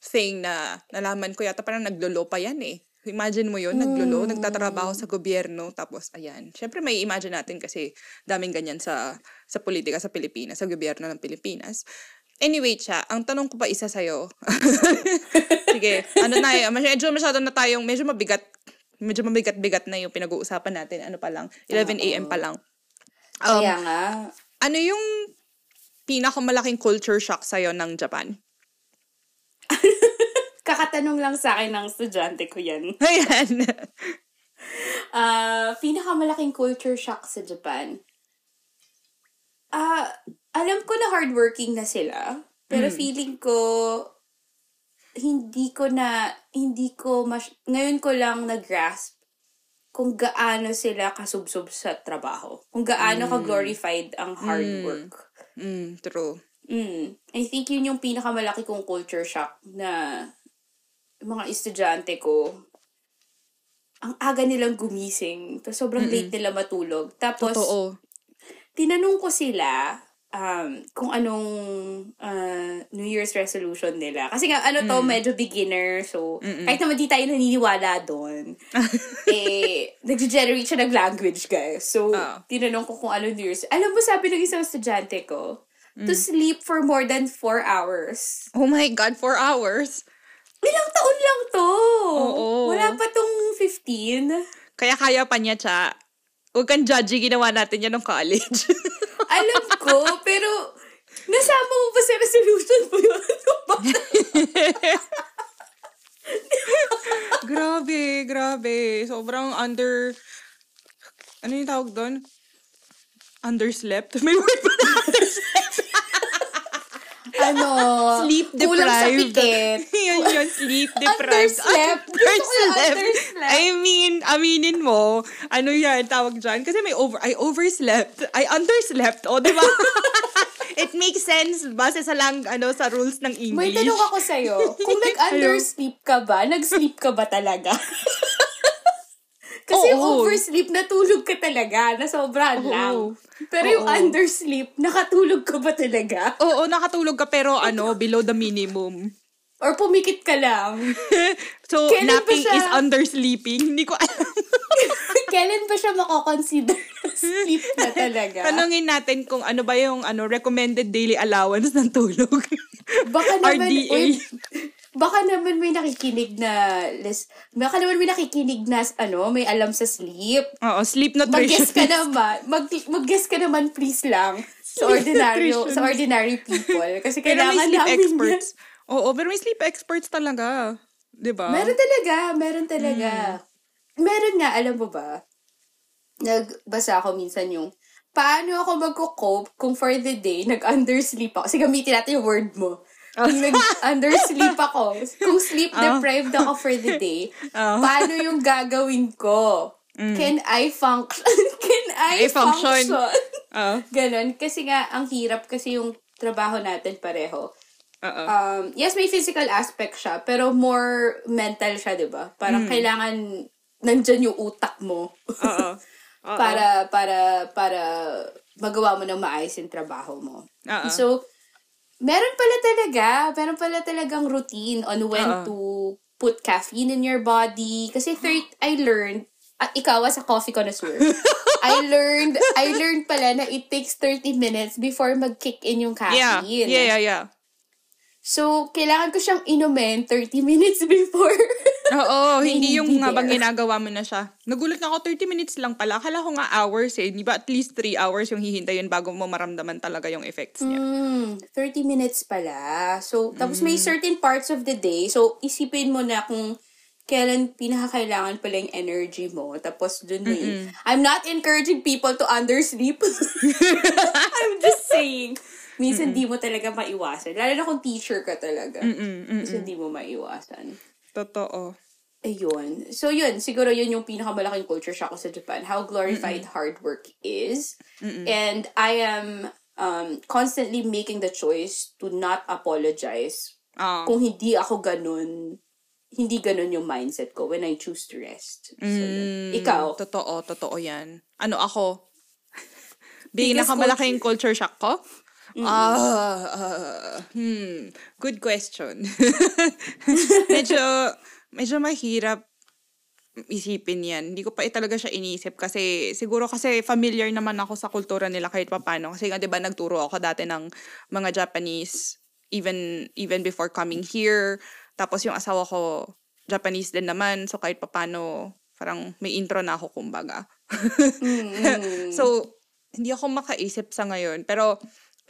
Speaker 1: thing na nalaman ko yata parang naglolo pa yan eh. Imagine mo yun, naglolo, nagtatrabaho sa gobyerno, tapos ayan. Siyempre may imagine natin kasi daming ganyan sa sa politika sa Pilipinas, sa gobyerno ng Pilipinas. Anyway, cha, ang tanong ko pa isa sa'yo. Sige, ano na eh, medyo masyado na tayong, medyo mabigat, medyo mabigat-bigat na yung pinag-uusapan natin. Ano pa lang, 11 a.m. pa lang. Um,
Speaker 2: Kaya nga,
Speaker 1: ano yung pinakamalaking culture shock sa'yo ng Japan?
Speaker 2: kakatanong lang sa akin ng estudyante ko yan.
Speaker 1: Ayan.
Speaker 2: Ah, pinakamalaking culture shock sa Japan. Ah, alam ko na hardworking na sila, pero feeling ko hindi ko na hindi ko mas ngayon ko lang na-grasp kung gaano sila kasubsob sa trabaho. Kung gaano ka-glorified ang hard work.
Speaker 1: Mm, true.
Speaker 2: Mm. I think yun yung pinakamalaki kong culture shock na mga estudyante ko, ang aga nilang gumising. Tapos sobrang late nila matulog. Tapos,
Speaker 1: Totoo.
Speaker 2: Tinanong ko sila um, kung anong uh, New Year's resolution nila. Kasi nga, ano to, medyo beginner. So, kahit naman di tayo naniniwala doon, eh, nag-generate siya ng language, guys. So,
Speaker 1: Ah.
Speaker 2: tinanong ko kung ano New Year's. Alam mo, sabi ng isang estudyante ko, to sleep for more than four hours.
Speaker 1: Oh my God, four hours.
Speaker 2: Ilang taon lang to.
Speaker 1: Oo.
Speaker 2: Wala pa tong 15.
Speaker 1: Kaya kaya pa niya, cha. Huwag kang judgy, ginawa natin yan ng college.
Speaker 2: Alam ko, pero nasama mo ba sa resolution mo yun?
Speaker 1: Grabe, grabe. Sobrang under... Ano yung tawag doon? Underslept? May word ba na underslept?
Speaker 2: Ano?
Speaker 1: Sleep
Speaker 2: Kulang sa
Speaker 1: deprived.
Speaker 2: pikit.
Speaker 1: yun yun, sleep deprived.
Speaker 2: Underslept.
Speaker 1: Underslept.
Speaker 2: underslept.
Speaker 1: I mean, aminin mo, ano yan, tawag dyan? Kasi may over, I overslept. I underslept. O, di ba? It makes sense base sa lang, ano, sa rules ng English.
Speaker 2: May tanong ako sa'yo. Kung nag-undersleep ka ba, nag-sleep ka ba talaga? Kasi yung oversleep, natulog ka talaga. Nasobrahan
Speaker 1: Oo.
Speaker 2: lang. Pero yung
Speaker 1: Oo.
Speaker 2: undersleep, nakatulog ka ba talaga?
Speaker 1: Oo, nakatulog ka pero ano, below the minimum.
Speaker 2: Or pumikit ka lang?
Speaker 1: So,
Speaker 2: Kailan ba
Speaker 1: napping
Speaker 2: siya-
Speaker 1: is undersleeping. Hindi ko alam.
Speaker 2: Kailan ba siya makakonsider na sleep na talaga?
Speaker 1: Tanungin natin kung ano ba yung ano recommended daily allowance ng tulog.
Speaker 2: Baka naman,
Speaker 1: RDA.
Speaker 2: uy, baka naman may nakikinig na, les, baka naman may nakikinig na, ano, may alam sa sleep.
Speaker 1: Oo, sleep nutrition.
Speaker 2: Mag-guess ka naman, mag, mag-guess ka naman please lang sa ordinary, sa ordinary people. Kasi
Speaker 1: Pero may
Speaker 2: kailangan
Speaker 1: sleep
Speaker 2: namin
Speaker 1: experts. Oo, pero may sleep experts talaga. 'Di ba?
Speaker 2: Yan. Meron talaga, meron talaga.
Speaker 1: Hmm.
Speaker 2: Meron nga, alam mo ba, nagbasa ako minsan yung, paano ako magko-cope kung for the day, nag-undersleep ako. Kasi gamitin natin yung word mo. Kung nag-undersleep ako, kung sleep deprived ako for the day,
Speaker 1: Oh.
Speaker 2: paano yung gagawin ko? Can I function? Can I.
Speaker 1: I function.
Speaker 2: function?
Speaker 1: Oo.
Speaker 2: Ganon. Kasi nga, ang hirap kasi yung trabaho natin pareho.
Speaker 1: Oo.
Speaker 2: Um, yes, may physical aspect siya, pero more mental siya, di ba? Parang kailangan nandyan yung utak mo.
Speaker 1: Oo.
Speaker 2: Para, para, para magawa mo ng maayos yung trabaho mo.
Speaker 1: Oo.
Speaker 2: So, meron pala talaga, meron pala talagang routine on when
Speaker 1: Oo.
Speaker 2: to put caffeine in your body. Kasi third, I learned, ah, ikaw as a coffee connoisseur, I learned, I learned pala na it takes 30 minutes before mag-kick in yung
Speaker 1: yeah.
Speaker 2: caffeine.
Speaker 1: Yeah, yeah, yeah.
Speaker 2: So, kailangan ko siyang inumin 30 minutes before.
Speaker 1: Oo, hindi yung nga bang ginagawa mo na siya. Nagulat na ako, 30 minutes lang pala. Akala ko nga hours eh. Di ba at least 3 hours yung hihintayin bago mo maramdaman talaga yung effects niya.
Speaker 2: Mm, 30 minutes pala. So, tapos may certain parts of the day. So, isipin mo na kung kailan pinakakailangan pala yung energy mo. Tapos dun mo yun. I'm not encouraging people to undersleep. I'm just saying. Minsan di mo talaga maiwasan. Lalo na kung teacher ka talaga. Minsan di mo maiwasan.
Speaker 1: Totoo.
Speaker 2: Ayun. So, yun. Siguro yun yung pinakamalaking culture shock ko sa Japan. How glorified hard work is. And I am um, constantly making the choice to not apologize.
Speaker 1: Ah.
Speaker 2: Kung hindi ako ganun, hindi ganun yung mindset ko when I choose to rest. So, yun. Ikaw?
Speaker 1: Totoo, totoo yan. Ano ako? Di nakamalaking culture shock ko? Ah, ah, hmm, good question. medyo, medyo mahirap isipin yan. Hindi ko pa eh talaga siya iniisip kasi siguro kasi familiar naman ako sa kultura nila kahit papano. Kasi nga 'di ba nagturo ako dati ng mga Japanese even even before coming here. Tapos yung asawa ko Japanese din naman. So kahit papano parang may intro na ako kumbaga. so hindi ako makaisip sa ngayon. Pero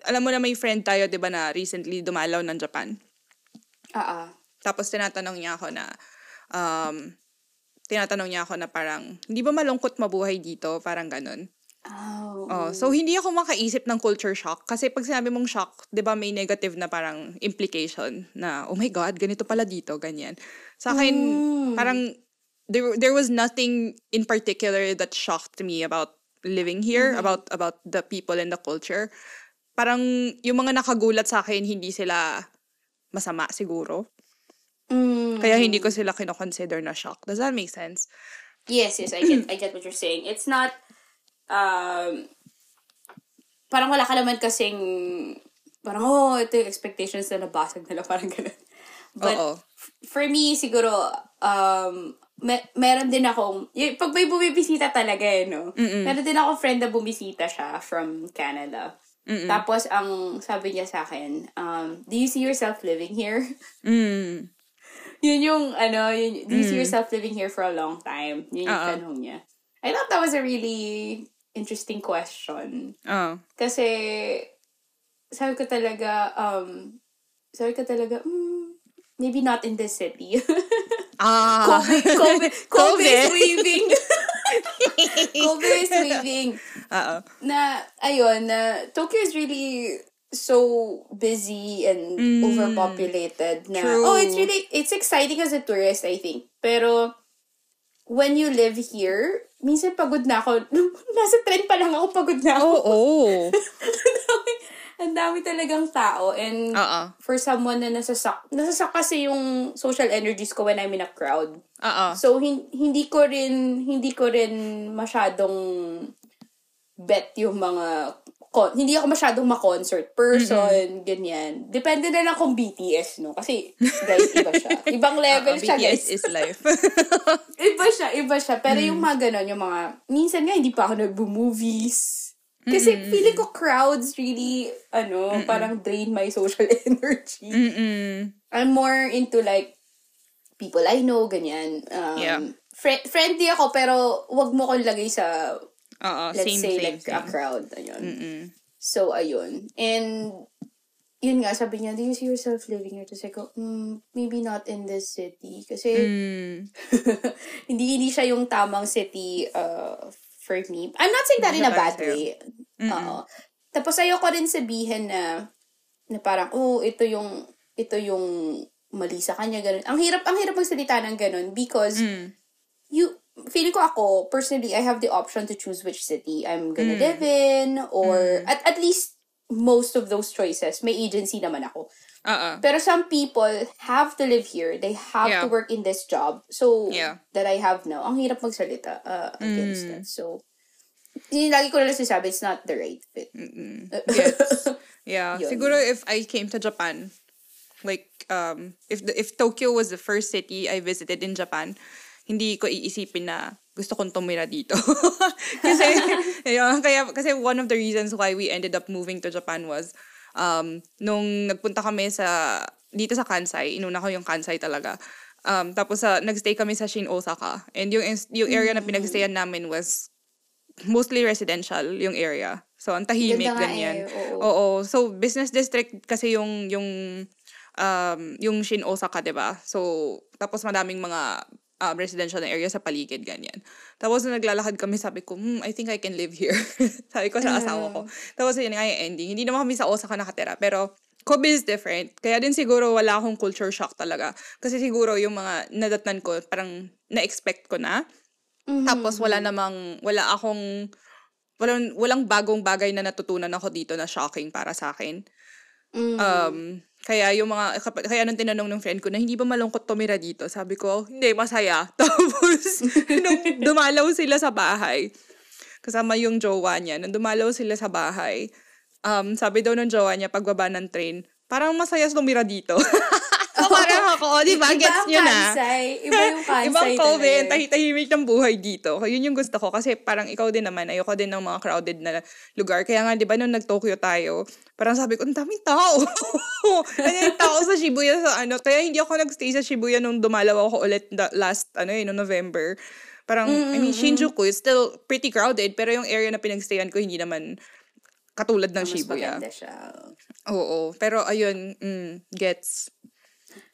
Speaker 1: alam mo na may friend tayo 'di ba na recently dumalaw ng Japan.
Speaker 2: Ah, ah.
Speaker 1: Tapos tinatanong niya ako na, um, tinatanong niya ako na parang, hindi ba malungkot mabuhay dito? Parang ganun.
Speaker 2: Oh.
Speaker 1: Oh, so hindi ako makaisip ng culture shock kasi pag sinabi mong shock, 'di ba may negative na parang implication na oh my god, ganito pala dito, ganyan. Sa akin parang there there was nothing in particular that shocked me about living here, about about the people and the culture. Parang yung mga nakagulat sa akin hindi sila masama siguro.
Speaker 2: Mm.
Speaker 1: Kaya hindi ko sila kinoconsider na shock. Does that make sense?
Speaker 2: Yes, yes, I get I get what you're saying. It's not um parang wala ka naman kasing parang oh, ito yung expectations na nabasag nila parang ganun. But
Speaker 1: Oo.
Speaker 2: f- for me siguro um me- meron din akong y- pag may bumibisita talaga eh, no? Meron din akong friend na bumisita siya from Canada. Tapos ang sabi niya sa akin, um, do you see yourself living here?
Speaker 1: Mm.
Speaker 2: Yun yung, ano, yun, do you see yourself living here for a long time? Yun yung
Speaker 1: Oo.
Speaker 2: tanong niya. I thought that was a really interesting question.
Speaker 1: Oh.
Speaker 2: Kasi, sabi ko talaga, um, sabi ko talaga, mm, maybe not in this city.
Speaker 1: Ah.
Speaker 2: COVID, COVID, COVID
Speaker 1: COVID.
Speaker 2: is waving. COVID is waving.
Speaker 1: Oo.
Speaker 2: Na, ayun, na Tokyo is really so busy and overpopulated na
Speaker 1: True.
Speaker 2: oh it's really it's exciting as a tourist I think pero when you live here minsan pagod na ako nasa trend pa lang ako pagod na ako
Speaker 1: Oo.
Speaker 2: ang dami, ang dami talagang tao and
Speaker 1: Oo.
Speaker 2: for someone na nasasak nasasak kasi yung social energies ko when I'm in a crowd
Speaker 1: Oo.
Speaker 2: So hin- hindi ko rin hindi ko rin masyadong bet yung mga con- hindi ako masyadong ma-concert person, ganyan. Depende na lang kung BTS, no? Kasi, guys, iba siya. Ibang level
Speaker 1: Oo,
Speaker 2: siya,
Speaker 1: BTS
Speaker 2: guys.
Speaker 1: is life.
Speaker 2: Iba siya, iba siya. Pero yung mga ganon, yung mga, minsan nga, hindi pa ako nagbo-movies. Kasi feeling ko crowds really, ano, parang drain my social energy.
Speaker 1: Mm-mm.
Speaker 2: I'm more into like people I know, ganyan. Um,
Speaker 1: Yeah.
Speaker 2: fri- friendly ako, pero wag mo ko lagay sa,
Speaker 1: Oo,
Speaker 2: let's
Speaker 1: same,
Speaker 2: say,
Speaker 1: same,
Speaker 2: like a
Speaker 1: same.
Speaker 2: crowd. Ayun.
Speaker 1: Mm-mm.
Speaker 2: So, ayun. And, yun nga, sabi niya, do you see yourself living here? Tapos ako, mm, maybe not in this city. Kasi,
Speaker 1: Mm.
Speaker 2: hindi, hindi siya yung tamang city uh, for me. I'm not saying that in a bad way. Oo. Tapos ayoko rin sabihin na na parang, oh, ito yung ito yung mali sa kanya, ganun. Ang hirap, ang hirap magsalita ng ganun because
Speaker 1: Mm.
Speaker 2: you, feeling ko ako, personally, I have the option to choose which city I'm gonna
Speaker 1: Mm.
Speaker 2: live in or at, at least most of those choices, may agency naman ako.
Speaker 1: Uh-uh.
Speaker 2: Pero some people have to live here. They have
Speaker 1: Yeah.
Speaker 2: to work in this job. So,
Speaker 1: Yeah.
Speaker 2: that I have now, ang hirap magsalita uh, against
Speaker 1: Mm.
Speaker 2: that. So, yun, lagi ko na lang sinasabi, it's not the right fit.
Speaker 1: Gets. Yeah.
Speaker 2: Yun.
Speaker 1: Siguro if I came to Japan, like, um, if the, if Tokyo was the first city I visited in Japan, hindi ko iisipin na gusto kong tumira dito. kasi, yun, kaya, kasi one of the reasons why we ended up moving to Japan was, um, nung nagpunta kami sa, dito sa Kansai, inuna ko yung Kansai talaga. Um, tapos sa, nagstay kami sa Shin Osaka. And yung, yung area na pinagstayan namin was mostly residential yung area. So, ang tahimik,
Speaker 2: Ganda
Speaker 1: ganyan.
Speaker 2: eh, oo.
Speaker 1: Oo. So, business district kasi yung, yung, um, yung Shin Osaka, di ba? So, tapos madaming mga um, residential na area sa paligid, ganyan. Tapos, nung naglalakad kami, sabi ko, hmm, I think I can live here. sabi ko sa asawa ko. Tapos, yun nga yung ending. Hindi naman kami sa Osaka nakatira, pero Kobe is different. Kaya din siguro wala akong culture shock talaga. Kasi siguro yung mga nadatnan ko, parang na-expect ko na.
Speaker 2: Mm-hmm.
Speaker 1: Tapos wala namang, wala akong, walang, walang bagong bagay na natutunan ako dito na shocking para sa akin.
Speaker 2: Mm.
Speaker 1: Um, kaya yung mga, kaya nung tinanong ng friend ko na hindi ba malungkot tumira dito, sabi ko, hindi, masaya. Tapos, nung dumalaw sila sa bahay, kasama yung jowa niya, nung dumalaw sila sa bahay, um, sabi daw ng jowa niya, pagbaba ng train, parang masaya tumira dito. ako, oh, di ba, gets nyo na.
Speaker 2: Iba yung Kansai
Speaker 1: Ibang COVID,
Speaker 2: talaga.
Speaker 1: tahi-tahimik ng buhay dito. Yun yung gusto ko. Kasi parang ikaw din naman, ayoko din ng mga crowded na lugar. Kaya nga, di ba, nung nag-Tokyo tayo, parang sabi ko, ang daming tao. ang daming tao sa Shibuya sa ano. Kaya hindi ako nag-stay sa Shibuya nung dumalaw ako ulit last, ano eh, no November. Parang, I mean, Shinjuku is still pretty crowded, pero yung area na pinagstayan ko, hindi naman katulad ng Shibuya.
Speaker 2: siya.
Speaker 1: Oo. Pero ayun, mm, gets.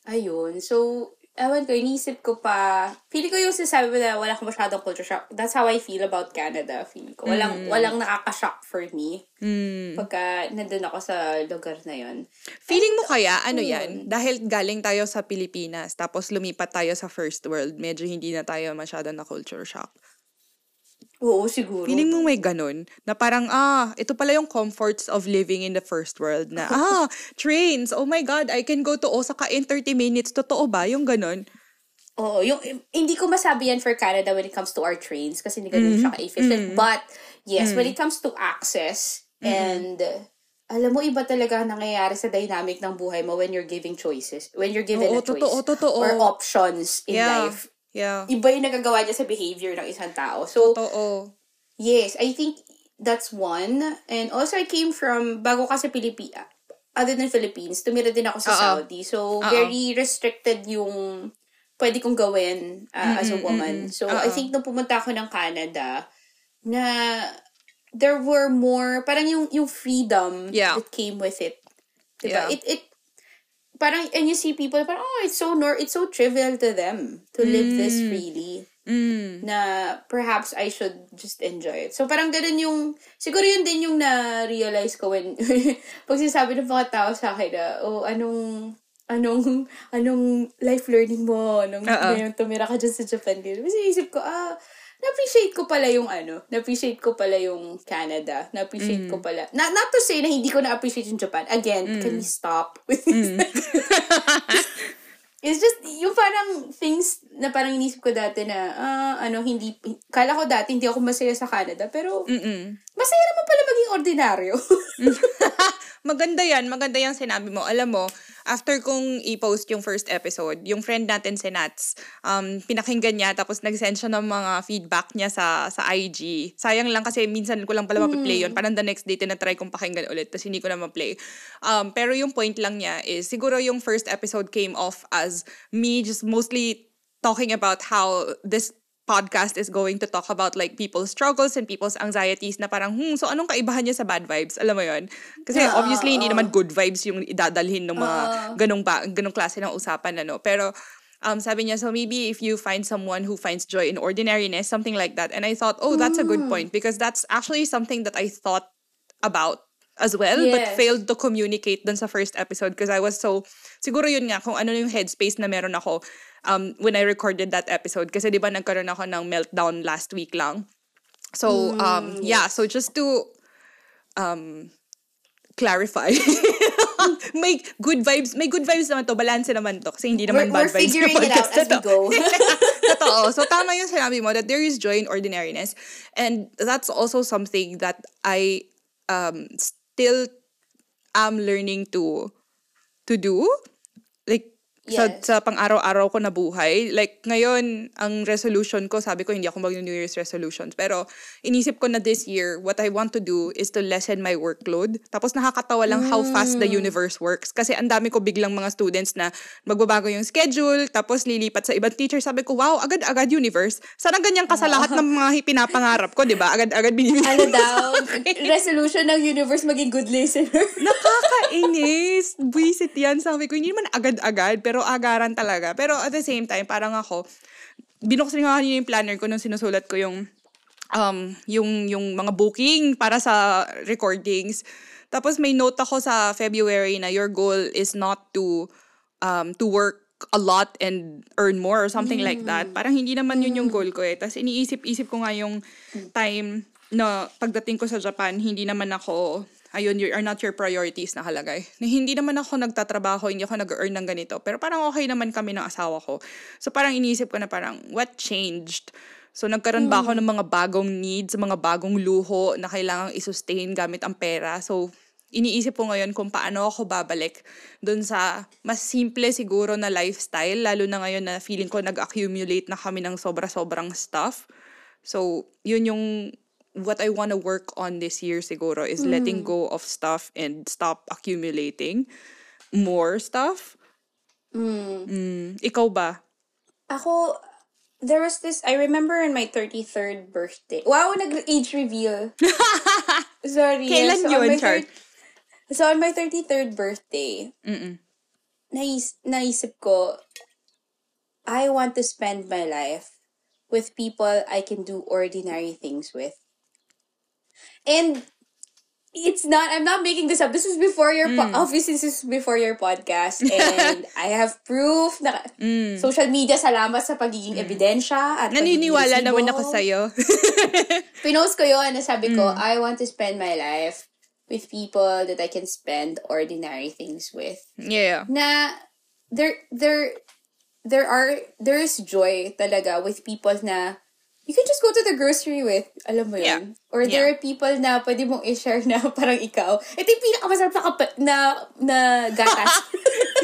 Speaker 2: Ayun. So, ewan ko, inisip ko pa, feeling ko yung sinasabi mo na wala ka masyadong culture shock. That's how I feel about Canada. Feeling ko. Walang, walang nakaka-shock for me.
Speaker 1: Mm.
Speaker 2: Pagka nandun ako sa lugar na yon.
Speaker 1: Feeling mo kaya, ano yan, dahil galing tayo sa Pilipinas, tapos lumipat tayo sa first world, medyo hindi na tayo masyado na culture shock.
Speaker 2: Oo, siguro.
Speaker 1: Feeling mo may ganun, na parang, ah, ito pala yung comforts of living in the first world, na, ah, trains, oh my God, I can go to Osaka in 30 minutes. Totoo ba? Yung ganun?
Speaker 2: Oo, yung, hindi ko masabi yan for Canada when it comes to our trains kasi hindi ganun siya ka-efficient. But, yes, when it comes to access and alam mo, iba talaga ang nangyayari sa dynamic ng buhay mo when you're giving choices. When you're given
Speaker 1: Oo,
Speaker 2: a choice.
Speaker 1: totoo, totoo.
Speaker 2: Or options in
Speaker 1: Yeah.
Speaker 2: life.
Speaker 1: Yeah.
Speaker 2: Iba yung nagagawa niya sa behavior ng isang tao. So,
Speaker 1: Totoo.
Speaker 2: yes, I think that's one. And also, I came from, bago kasi Pilipinas, other than Philippines, tumira din ako sa
Speaker 1: Oo.
Speaker 2: Saudi. So, very restricted yung pwede kong gawin uh, as a woman. So, I
Speaker 1: Oo.
Speaker 2: think nung pumunta ako ng Canada, na there were more, parang yung, yung freedom
Speaker 1: Yeah.
Speaker 2: that came with it. Diba?
Speaker 1: Yeah.
Speaker 2: It, it, parang, and you see people, parang, oh, it's so, nor it's so trivial to them to live this freely
Speaker 1: Mm.
Speaker 2: na perhaps I should just enjoy it. So, parang ganun yung, siguro yun din yung na-realize ko when, pag sinasabi ng mga tao sa akin na, oh, anong, anong, anong life learning mo, anong,
Speaker 1: Oo.
Speaker 2: ngayong tumira ka dyan sa Japan. Kasi isip ko, ah, na-appreciate ko pala yung ano, na-appreciate ko pala yung Canada, na-appreciate ko pala, na, not to say na hindi ko na-appreciate yung Japan. Again, can we stop with this? It's just, yung parang things na parang inisip ko dati na, ah, ano, hindi, kala ko dati hindi ako masaya sa Canada, pero
Speaker 1: Mm-mm.
Speaker 2: masaya naman pala maging ordinaryo.
Speaker 1: maganda yan. Maganda yung sinabi mo. Alam mo, after kong i-post yung first episode, yung friend natin si Nats, um, pinakinggan niya, tapos nag-send siya ng mga feedback niya sa sa IG. Sayang lang kasi minsan ko lang pala mapiplay yun. Parang the next day, tinatry kong pakinggan ulit, tapos hindi ko na ma-play. Um, pero yung point lang niya is, siguro yung first episode came off as me just mostly talking about how this podcast is going to talk about like people's struggles and people's anxieties na parang, hmm, so anong kaibahan niya sa bad vibes? Alam mo yon Kasi
Speaker 2: Oo,
Speaker 1: obviously, hindi
Speaker 2: oo.
Speaker 1: naman good vibes yung idadalhin ng mga
Speaker 2: Oo.
Speaker 1: ganong, ba, ganong klase ng usapan, ano. Pero, um, sabi niya, so maybe if you find someone who finds joy in ordinariness, something like that. And I thought, oh, that's a good
Speaker 2: Mm.
Speaker 1: point because that's actually something that I thought about as well, but
Speaker 2: Yes.
Speaker 1: failed to communicate dun sa first episode because I was so, siguro yun nga, kung ano yung headspace na meron ako um, when I recorded that episode. Kasi di ba nagkaroon ako ng meltdown last week lang. So, um, yeah, so just to um, clarify. may good vibes, may good vibes naman to, balance naman to kasi hindi
Speaker 2: We're,
Speaker 1: naman
Speaker 2: we're
Speaker 1: bad vibes
Speaker 2: figuring
Speaker 1: yung
Speaker 2: it out as
Speaker 1: na
Speaker 2: we
Speaker 1: to.
Speaker 2: go.
Speaker 1: Totoo. So tama yung sinabi mo that there is joy in ordinariness and that's also something that I um still am learning to to do.
Speaker 2: Yes.
Speaker 1: sa, sa pang-araw-araw ko na buhay. Like, ngayon, ang resolution ko, sabi ko, hindi ako mag-New Year's resolutions. Pero, inisip ko na this year, what I want to do is to lessen my workload. Tapos, nakakatawa lang how fast the universe works. Kasi, ang dami ko biglang mga students na magbabago yung schedule, tapos lilipat sa ibang teacher. Sabi ko, wow, agad-agad universe. Sana ganyan ka sa lahat ng mga pinapangarap ko, di ba? Agad-agad binibigay
Speaker 2: ano daw, resolution ng universe maging good listener.
Speaker 1: Nakakainis. Buisit yan. Sabi ko, hindi naman agad-agad, pero agaran talaga. Pero at the same time, parang ako, binuksan nga kanina yung planner ko nung sinusulat ko yung um, yung, yung mga booking para sa recordings. Tapos may note ako sa February na your goal is not to um, to work a lot and earn more or something like that. Parang hindi naman yun yung goal ko eh. Tapos iniisip-isip ko nga yung time na pagdating ko sa Japan, hindi naman ako ayun, you are not your priorities nakalagay. Na hindi naman ako nagtatrabaho, hindi ako nag-earn ng ganito. Pero parang okay naman kami ng asawa ko. So parang iniisip ko na parang, what changed? So nagkaroon ba ako ng mga bagong needs, mga bagong luho na kailangang isustain gamit ang pera? So iniisip ko ngayon kung paano ako babalik dun sa mas simple siguro na lifestyle, lalo na ngayon na feeling ko nag-accumulate na kami ng sobra-sobrang stuff. So, yun yung what I want to work on this year siguro is letting go of stuff and stop accumulating more stuff. Mm. Ikaw ba?
Speaker 2: Ako, there was this, I remember in my 33rd birthday. Wow, nag-age reveal. Sorry.
Speaker 1: Kailan
Speaker 2: so
Speaker 1: yun, Char?
Speaker 2: thir- So on my 33rd birthday,
Speaker 1: Mm-mm.
Speaker 2: nais, naisip ko, I want to spend my life with people I can do ordinary things with. And it's not, I'm not making this up. This is before your, po- obviously this is before your podcast. And I have proof na social media, salamat sa pagiging ebidensya at
Speaker 1: Naniniwala naman ako sa'yo.
Speaker 2: Pinost ko yun na sabi ko, I want to spend my life with people that I can spend ordinary things with.
Speaker 1: yeah.
Speaker 2: Na there there there are there is joy talaga with people na you can just go to the grocery with. Alam mo yun?
Speaker 1: Yeah.
Speaker 2: Or there
Speaker 1: Yeah.
Speaker 2: are people na pwede mong i-share na parang ikaw. Ito yung pinakamasarap na, kapa- na, na gatas.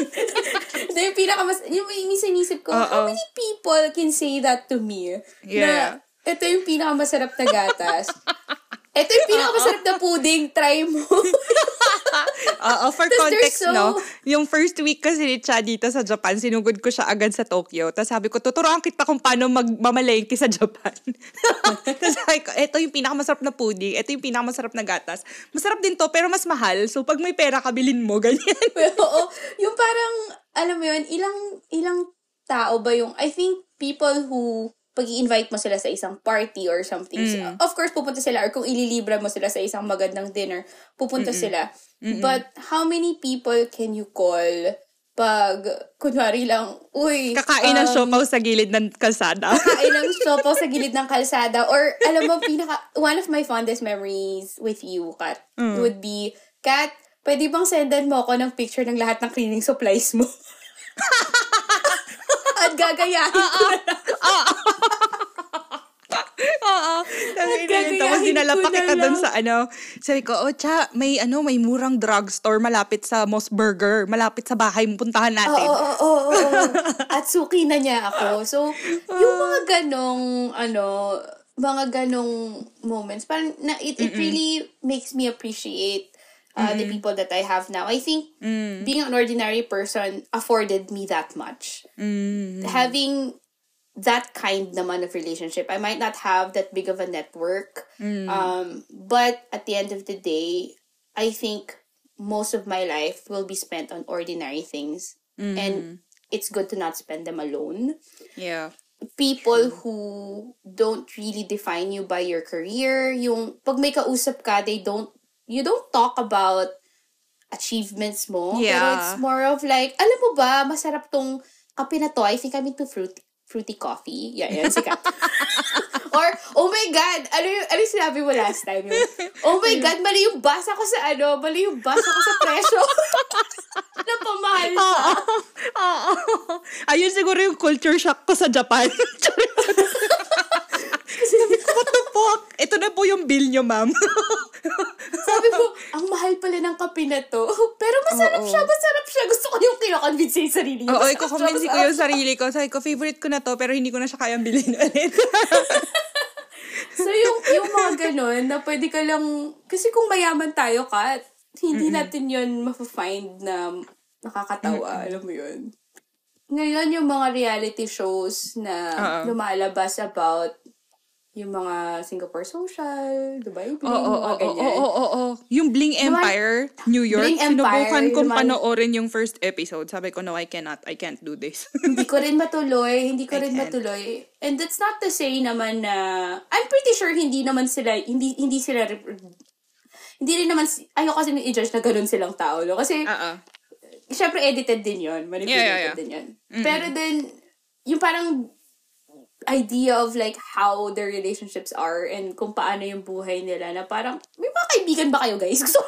Speaker 2: Ito yung pinakamas... Yung may minsan inisip ko, how
Speaker 1: Oo.
Speaker 2: many people can say that to me?
Speaker 1: Yeah.
Speaker 2: Na, ito yung pinakamasarap na gatas. ito yung pinakamasarap na pudding. Try mo.
Speaker 1: Oo, for
Speaker 2: Tas
Speaker 1: context,
Speaker 2: so-
Speaker 1: no? Yung first week kasi ni Cha dito sa Japan, sinugod ko siya agad sa Tokyo. Tapos sabi ko, tuturuan kita kung paano magmamalengke sa Japan. Tapos sabi ko, ito yung pinakamasarap na pudding, ito yung pinakamasarap na gatas. Masarap din to, pero mas mahal. So, pag may pera, kabilin mo, ganyan.
Speaker 2: Oo, yung parang, alam mo yun, ilang, ilang tao ba yung, I think people who, pag invite mo sila sa isang party or something,
Speaker 1: Mm.
Speaker 2: of course, pupunta sila, or kung ililibra mo sila sa isang magandang dinner, pupunta sila. But, how many people can you call pag, kunwari lang, uy,
Speaker 1: Kakain ng
Speaker 2: um,
Speaker 1: siopaw sa gilid ng kalsada.
Speaker 2: kakain ng siopaw sa gilid ng kalsada. Or, alam mo, pinaka, one of my fondest memories with you, Kat, would be, Kat, pwede bang sendan mo ako ng picture ng lahat ng cleaning supplies mo? At gagayahin ko na lang.
Speaker 1: Oo. Tapos
Speaker 2: gagayahin
Speaker 1: Tapos dinala pa
Speaker 2: ko na
Speaker 1: kita
Speaker 2: lang.
Speaker 1: sa ano. Sabi ko, oh, cha, may ano, may murang drugstore malapit sa Moss Burger. Malapit sa bahay mo. Puntahan natin.
Speaker 2: oo, oo, oo. At suki na niya ako. So, yung mga ganong, ano, mga ganong moments, parang na, it, it really makes me appreciate uh, the mm-hmm. people that I have now. I think mm. being an ordinary person afforded me that much. Mm-hmm. Having that kind naman of relationship. I might not have that big of a network. Mm. Um, but at the end of the day, I think most of my life will be spent on ordinary things. And mm-hmm. it's good to not spend them alone.
Speaker 1: Yeah.
Speaker 2: People who don't really define you by your career, yung pag may kausap ka, they don't, you don't talk about achievements mo. Pero
Speaker 1: Yeah.
Speaker 2: it's more of like, alam mo ba, masarap tong kape na to. I think I'm into fruit, fruity coffee. Yeah, yan, sikat. Or, oh my God, ano yung, ano yung sinabi mo last time? Yung, oh my God, mali yung basa ko sa ano, mali yung basa ko sa presyo. Napamahal siya.
Speaker 1: Oo. Oo. Ayun siguro yung culture shock ko sa Japan. Sabi ko, what the fuck? Ito na po yung bill nyo, ma'am.
Speaker 2: Sabi ko, ang mahal pala ng kape na to. Pero masarap
Speaker 1: Oo.
Speaker 2: siya, masarap siya. Gusto ko yung kinoconvince yung sarili.
Speaker 1: Oo, iko
Speaker 2: siya,
Speaker 1: convince ko yung sarili ko. Sabi ko, favorite ko na to, pero hindi ko na siya kayang bilhin ulit.
Speaker 2: So, yung, yung mga ganun, na pwede ka lang, kasi kung mayaman tayo, Kat, hindi natin yun mafe-find na nakakatawa, alam mo yun. Ngayon, yung mga reality shows na
Speaker 1: Oo.
Speaker 2: lumalabas about yung mga Singapore Social, Dubai Bling,
Speaker 1: Oo, oo,
Speaker 2: mga
Speaker 1: oo,
Speaker 2: ganyan.
Speaker 1: oo, oo, oo. Yung Bling Empire, New York,
Speaker 2: Bling Empire,
Speaker 1: sinubukan kong
Speaker 2: mga-
Speaker 1: panoorin yung first episode. Sabi ko, no, I cannot. I can't do this.
Speaker 2: hindi ko rin matuloy, hindi ko
Speaker 1: I
Speaker 2: rin
Speaker 1: can't.
Speaker 2: matuloy. And that's not to say naman na, I'm pretty sure hindi naman sila, hindi hindi sila, hindi rin naman, ayoko kasi i-judge na ganun silang tao, no? Kasi,
Speaker 1: Oo.
Speaker 2: syempre edited din yon manipulated
Speaker 1: Yeah, yeah, yeah.
Speaker 2: din yon Pero then, yung parang idea of like how their relationships are and kung paano yung buhay nila na parang, may mga kaibigan ba kayo guys? Gusto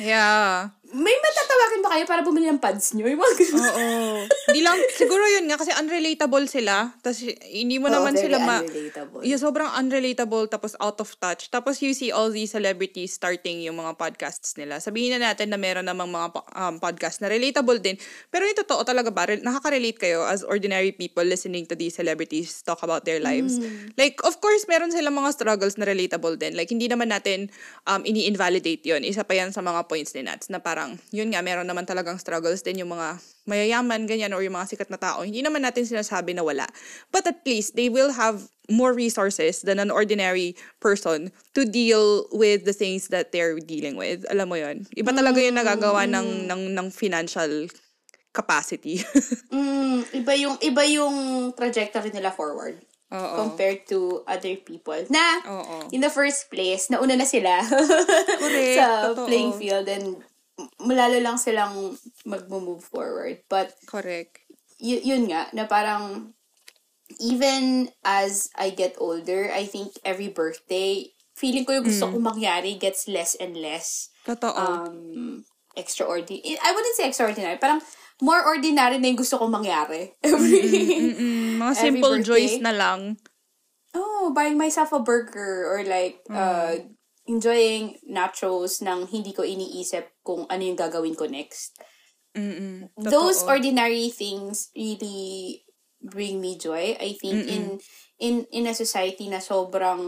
Speaker 1: Yeah.
Speaker 2: may matatawagan ba kayo para bumili ng pads nyo? Yung mga.
Speaker 1: Oo. Hindi lang, siguro yun nga, kasi unrelatable sila. Tapos, hindi mo
Speaker 2: Oo,
Speaker 1: naman
Speaker 2: very
Speaker 1: sila ma...
Speaker 2: unrelatable.
Speaker 1: Yeah, sobrang unrelatable, tapos out of touch. Tapos you see all these celebrities starting yung mga podcasts nila. Sabihin na natin na meron namang mga po- um, podcast na relatable din. Pero yung totoo talaga ba, re- nakaka-relate kayo as ordinary people listening to these celebrities talk about their lives. Like, of course, meron silang mga struggles na relatable din. Like, hindi naman natin um, ini-invalidate yon Isa pa yan sa mga points ni Nats na parang, yun nga, meron naman talagang struggles din yung mga mayayaman, ganyan, or yung mga sikat na tao. Hindi naman natin sinasabi na wala. But at least, they will have more resources than an ordinary person to deal with the things that they're dealing with. Alam mo yun? Iba talaga yung nagagawa ng, ng, ng financial capacity.
Speaker 2: Mm, iba yung iba yung trajectory nila forward
Speaker 1: Oo.
Speaker 2: compared to other people na
Speaker 1: Oo.
Speaker 2: in the first place nauna na sila
Speaker 1: Correct,
Speaker 2: sa
Speaker 1: totoo.
Speaker 2: playing field and malalo lang silang mag-move forward but
Speaker 1: Correct.
Speaker 2: y- yun nga na parang even as I get older I think every birthday feeling ko yung gusto
Speaker 1: Mm.
Speaker 2: kong mangyari gets less and less
Speaker 1: Totoo.
Speaker 2: um, extraordinary. I wouldn't say extraordinary. Parang more ordinary na yung gusto kong mangyari. Every,
Speaker 1: Mm, mga
Speaker 2: every
Speaker 1: simple
Speaker 2: birthday.
Speaker 1: joys na lang.
Speaker 2: oh, buying myself a burger or like, uh, enjoying nachos nang hindi ko iniisip kung ano yung gagawin ko next.
Speaker 1: Mm-mm. Totoo.
Speaker 2: Those ordinary things really bring me joy. I think in in in a society na sobrang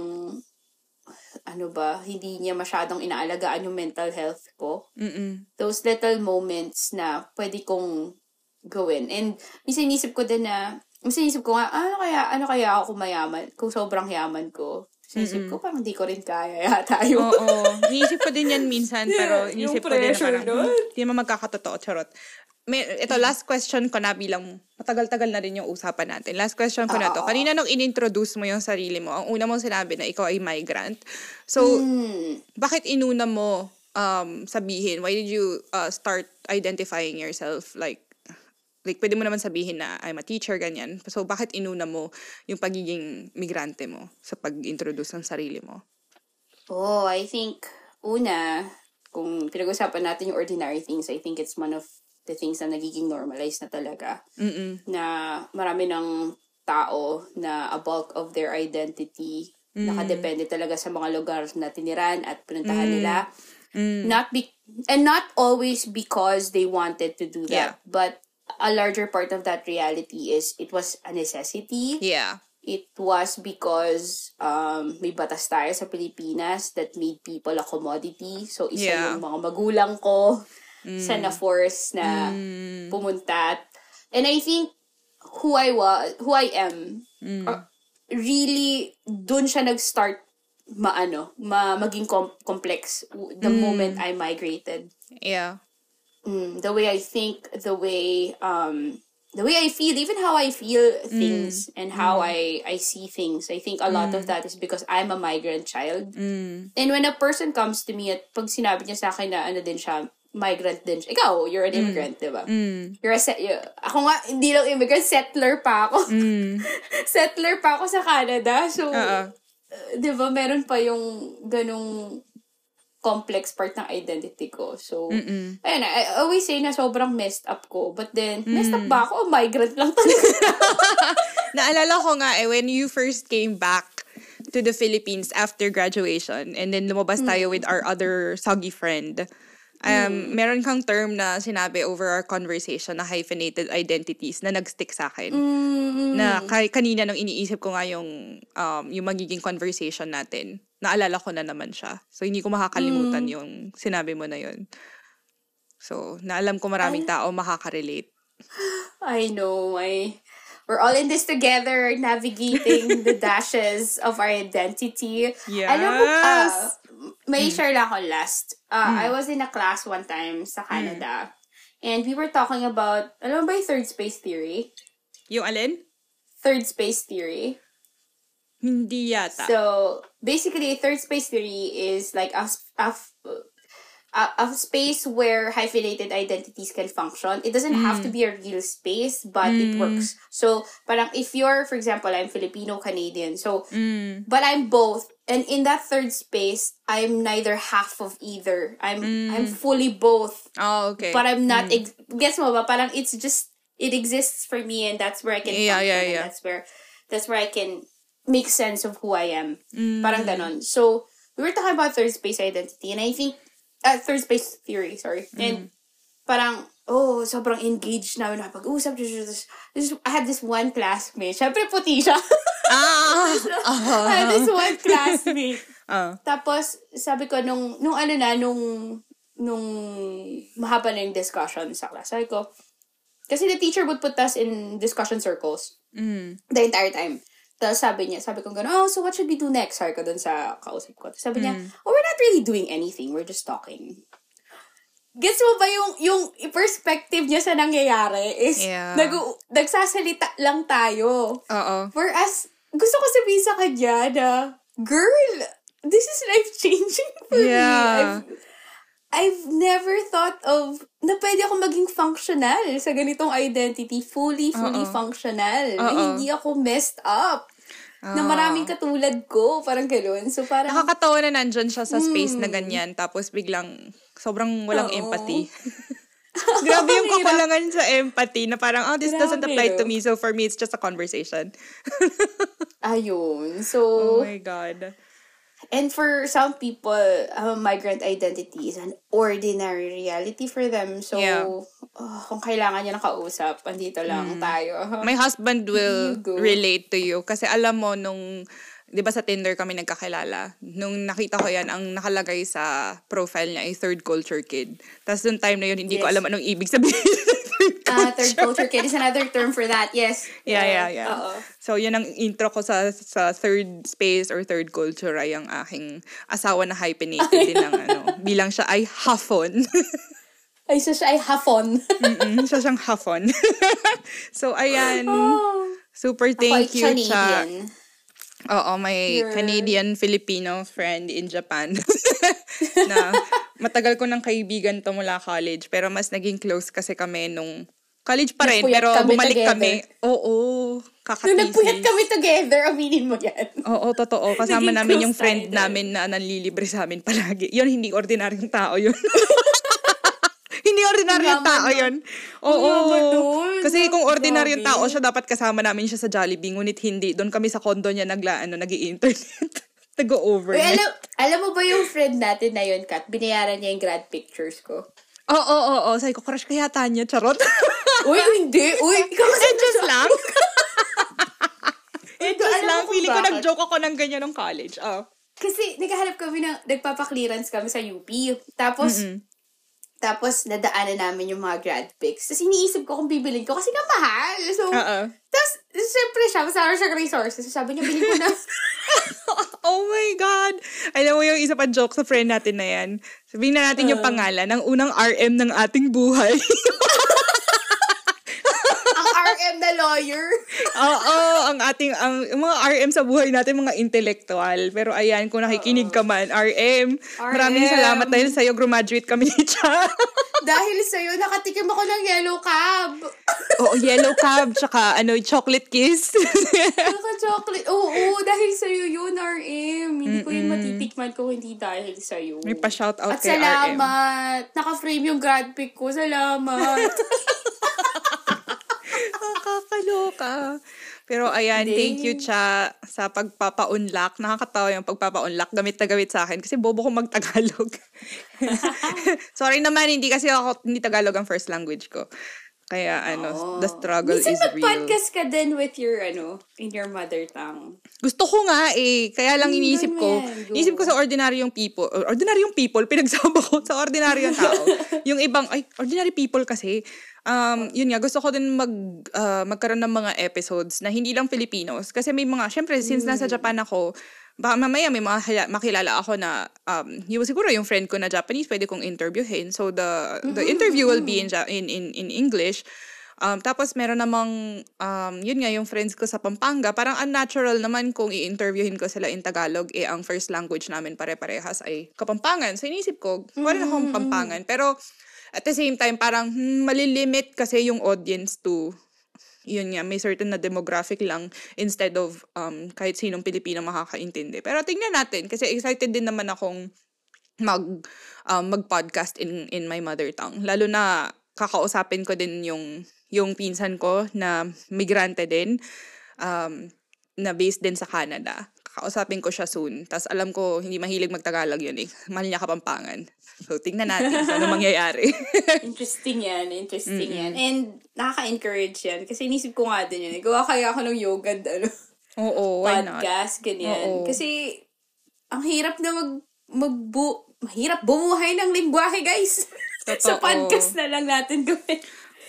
Speaker 2: ano ba, hindi niya masyadong inaalagaan yung mental health ko.
Speaker 1: Mm-mm.
Speaker 2: those little moments na pwede kong gawin. And minsan inisip ko din na, minsan inisip ko nga, ano kaya, ano kaya ako mayaman, kung sobrang yaman ko. Inisip ko, parang di ko rin kaya yata yun.
Speaker 1: Oo. Iniisip ko din yan minsan, pero
Speaker 2: Yeah,
Speaker 1: iniisip
Speaker 2: yung
Speaker 1: ko din na parang,
Speaker 2: nun.
Speaker 1: hmm, naman magkakatotoo, charot. May, ito, last question ko na bilang matagal-tagal na rin yung usapan natin. Last question ko na to.
Speaker 2: Oo.
Speaker 1: Kanina nung inintroduce mo yung sarili mo, ang una mong sinabi na ikaw ay migrant. So,
Speaker 2: Hmm.
Speaker 1: bakit inuna mo um, sabihin? Why did you uh, start identifying yourself like like pwede mo naman sabihin na I'm a teacher ganyan. So bakit inuna mo yung pagiging migrante mo sa pag-introduce ng sarili mo?
Speaker 2: Oh, I think, una, kung pinag-usapan natin yung ordinary things, I think it's one of the things na nagiging normalized na talaga.
Speaker 1: Mm.
Speaker 2: na marami ng tao na a bulk of their identity nakadepende talaga sa mga lugar na tiniran at pinuntahan nila. Not be- and not always because they wanted to do
Speaker 1: Yeah.
Speaker 2: that, but a larger part of that reality is it was a necessity.
Speaker 1: Yeah.
Speaker 2: It was because um, may batas tayo sa Pilipinas that made people a commodity. So, isa
Speaker 1: Yeah.
Speaker 2: yung mga magulang ko sa na-force na pumunta. At- And I think who I was, who I am, uh, really, dun siya nag-start maano, ma maging com- complex the moment I migrated
Speaker 1: Yeah.
Speaker 2: Mm, the way I think, the way um the way I feel, even how I feel things and how I I see things. I think a lot of that is because I'm a migrant child.
Speaker 1: Mm.
Speaker 2: And when a person comes to me at pag sinabi niya sa akin na ano din siya, migrant din siya. Ikaw, you're an immigrant, di ba?
Speaker 1: Mm.
Speaker 2: You're a set, you, ako nga, hindi lang immigrant, settler pa ako.
Speaker 1: Mm.
Speaker 2: settler pa ako sa Canada. So,
Speaker 1: Oo.
Speaker 2: uh, di ba, meron pa yung ganong complex part ng identity ko. So,
Speaker 1: Mm-mm.
Speaker 2: ayun, I, always say na sobrang messed up ko. But then,
Speaker 1: Mm.
Speaker 2: messed up ba ako? O migrant lang talaga.
Speaker 1: Naalala ko nga eh, when you first came back to the Philippines after graduation and then lumabas tayo with our other soggy friend, um, meron kang term na sinabi over our conversation na hyphenated identities na nag-stick sa akin.
Speaker 2: Mm.
Speaker 1: Na kanina nung iniisip ko nga yung, um, yung magiging conversation natin, naalala ko na naman siya. So, hindi ko makakalimutan yung sinabi mo na yun. So, naalam ko maraming tao makaka-relate.
Speaker 2: I know. I we're all in this together, navigating the dashes of our identity.
Speaker 1: Yes!
Speaker 2: Alam mo, uh, may share lang ako last. Uh, I was in a class one time sa Canada. And we were talking about, alam mo ba yung third space theory?
Speaker 1: Yung alin?
Speaker 2: Third space theory.
Speaker 1: Hindi yata.
Speaker 2: So, basically, third space theory is like a, a, a, a space where hyphenated identities can function. It doesn't have to mm. be a real space, but it mm. works. So, parang if you're, for example, I'm Filipino-Canadian, so,
Speaker 1: Mm.
Speaker 2: but I'm both. And in that third space, I'm neither half of either. I'm I'm mm. fully both.
Speaker 1: Oh, okay.
Speaker 2: But I'm not, ex- gets mo ba? Parang it's just, it exists for me and that's where I can
Speaker 1: Yeah,
Speaker 2: function.
Speaker 1: yeah, yeah.
Speaker 2: that's where, that's where I can make sense of who I am.
Speaker 1: Mm.
Speaker 2: Parang ganon. So, we were talking about third space identity and I think, uh, third space theory, sorry.
Speaker 1: Mm.
Speaker 2: And parang, oh, sobrang engaged namin nakapag-usap. This, this, I had this one classmate. Siyempre, puti siya.
Speaker 1: ah!
Speaker 2: I had this one classmate.
Speaker 1: Ah.
Speaker 2: Tapos, sabi ko, nung, nung ano na, nung, nung mahaba na yung discussion sa class, sabi ko, kasi the teacher would put us in discussion circles
Speaker 1: Mm.
Speaker 2: the entire time. Tapos sabi niya, sabi ko gano'n, oh, so what should we do next? Sabi ko dun sa kausap ko. Sabi niya, oh, we're not really doing anything. We're just talking. Gets mo ba yung, yung perspective niya sa nangyayari is
Speaker 1: Yeah.
Speaker 2: nag, nagsasalita lang tayo.
Speaker 1: Oo.
Speaker 2: Whereas, gusto ko sabihin sa kanya na, girl, this is life-changing for me.
Speaker 1: Yeah.
Speaker 2: I've, I've never thought of na pwede ako maging functional sa ganitong identity. Fully, fully
Speaker 1: Oo.
Speaker 2: functional. Na
Speaker 1: Oo.
Speaker 2: hindi ako messed up. Na
Speaker 1: Ah.
Speaker 2: maraming katulad ko. Parang gano'n. So, parang,
Speaker 1: Nakakatawa na nandyan siya sa space na ganyan, tapos biglang sobrang walang
Speaker 2: Oo.
Speaker 1: empathy. Grabe yung kakulangan sa empathy na parang, oh, this doesn't
Speaker 2: Grabe,
Speaker 1: apply to me, so for me, it's just a conversation.
Speaker 2: ayun.
Speaker 1: Oh
Speaker 2: So,
Speaker 1: my God.
Speaker 2: And for some people, uh, migrant identity is an ordinary reality for them. So,
Speaker 1: Yeah.
Speaker 2: Uh, kung kailangan niya ng kausap, andito lang tayo.
Speaker 1: My husband will relate to you. Kasi alam mo, nung, di ba sa Tinder kami nagkakilala, nung nakita ko yan, ang nakalagay sa profile niya ay third culture kid. Tapos nung time na yun, hindi ko
Speaker 2: Yes.
Speaker 1: alam anong ibig sabihin.
Speaker 2: Ah, third culture kid is another term for that. Yes.
Speaker 1: Yeah, yeah, yeah.
Speaker 2: Oo.
Speaker 1: So, yun ang intro ko sa sa third space or third culture ay ang aking asawa na hyphenated din ng ano. Bilang siya ay hafon.
Speaker 2: Ay, so siya ay hafon.
Speaker 1: Mm-mm, siya siyang hafon. so, ayan.
Speaker 2: oh.
Speaker 1: Super thank
Speaker 2: Quite
Speaker 1: you, Cha. Oo, my
Speaker 2: You're-
Speaker 1: Canadian-Filipino friend in Japan. na matagal ko ng kaibigan to mula college. Pero mas naging close kasi kami nung college pa rin.
Speaker 2: Nagpuyat
Speaker 1: Pero
Speaker 2: kami
Speaker 1: bumalik
Speaker 2: together.
Speaker 1: kami. Oo,
Speaker 2: Nung
Speaker 1: kakatisis.
Speaker 2: nagpuyat kami together, aminin mo yan.
Speaker 1: Oo, totoo. Kasama
Speaker 2: Naging
Speaker 1: namin yung friend
Speaker 2: doon.
Speaker 1: namin na nanlilibre sa amin palagi. Yun, hindi ordinaryong tao yun. Hindi ordinaryong tao yun. Oo. Kasi kung ordinaryong tao siya, dapat kasama namin siya sa Jollibee. Ngunit hindi. Doon kami sa condo niya nagla, ano, nag internet Nag-over.
Speaker 2: Uy, alam, alam mo ba yung friend natin na yun, Kat? Binayaran niya yung grad pictures ko.
Speaker 1: Oo, oo, oo. Sabi ko, crush kaya tanya. Charot.
Speaker 2: Uy, hindi. Uy, ikaw kasi
Speaker 1: Eh, just lang. Eh, just
Speaker 2: Alam
Speaker 1: lang.
Speaker 2: kung
Speaker 1: Feeling ko nag-joke ako ng ganyan nung college. Oh.
Speaker 2: Kasi naghahanap kami ng, nagpapa-clearance kami sa UP. Tapos, tapos nadaanan namin yung mga grad pics. Tapos iniisip ko kung bibilin ko kasi nga mahal. So,
Speaker 1: Oo.
Speaker 2: tapos, siyempre siya, masara siya resources. So, sabi niya, bilhin ko na.
Speaker 1: Oh my God! Alam mo yung isa pa joke sa friend natin na yan. Sabihin na natin yung pangalan ng unang RM ng ating buhay.
Speaker 2: RM na lawyer.
Speaker 1: Oo, ang ating, ang, mga RM sa buhay natin, mga intellectual. Pero ayan, kung nakikinig ka man, RM, maraming
Speaker 2: RM.
Speaker 1: salamat dahil sa'yo, graduate kami ni Cha.
Speaker 2: Dahil sa'yo, nakatikim ako ng yellow cab.
Speaker 1: Oo, yellow cab, tsaka ano, chocolate kiss.
Speaker 2: Naka-chocolate. Oo, dahil sa'yo yun, RM. Hindi ko yun matitikman ko hindi dahil sa'yo.
Speaker 1: May pa-shoutout
Speaker 2: At
Speaker 1: kay RM.
Speaker 2: salamat. Naka-frame yung grad pick ko. Salamat.
Speaker 1: Nakakaloka. Pero ayan,
Speaker 2: Hindi.
Speaker 1: thank you, Cha, sa pagpapa-unlock. Nakakatawa yung pagpapa-unlock. Gamit na gamit sa akin. Kasi bobo ko mag-Tagalog. Sorry naman, hindi kasi ako, hindi Tagalog ang first language ko. Kaya ano, the struggle
Speaker 2: Minsan
Speaker 1: is real.
Speaker 2: mag-podcast ka din with your, ano, in your mother tongue.
Speaker 1: Gusto ko nga eh. Kaya lang iniisip ko. Iniisip ko sa ordinaryong people. or Ordinaryong people, pinagsama ko sa ordinaryong tao. yung ibang, ay, ordinary people kasi, um, yun nga, gusto ko din mag, ah, magkaroon ng mga episodes na hindi lang Filipinos. Kasi may mga, syempre, since nasa
Speaker 2: Hmm.
Speaker 1: Japan ako, baka mamaya may mga haya- makilala ako na, um, yung siguro yung friend ko na Japanese, pwede kong interviewin. So, the, the
Speaker 2: Mm-hmm.
Speaker 1: interview will be in, Ja- in, in, in English. Um, tapos meron namang, um, yun nga, yung friends ko sa Pampanga, parang unnatural naman kung i-interviewin ko sila in Tagalog, eh ang first language namin pare-parehas ay Kapampangan. So inisip ko, wala na akong Pampangan. Pero at the same time, parang hmm, malilimit kasi yung audience to yun nga, may certain na demographic lang instead of um, kahit sinong Pilipino makakaintindi. Pero tingnan natin, kasi excited din naman akong mag um, mag-podcast in in my mother tongue. Lalo na kakausapin ko din yung yung pinsan ko na migrante din um, na based din sa Canada. Kakausapin ko siya soon. Tapos alam ko hindi mahilig magtagalog yun eh. Mahal niya kapampangan. So tingnan natin kung ano mangyayari.
Speaker 2: Interesting yan. Interesting yan. And nakaka-encourage yan. Kasi inisip ko nga din yun. eh. Gawa kaya ako ng yoga, ano,
Speaker 1: Oo, why not?
Speaker 2: podcast, ganyan.
Speaker 1: Oo.
Speaker 2: Kasi, ang hirap na mag, magbu, mahirap bumuhay ng lingwahe, guys. Sa podcast na lang natin gawin.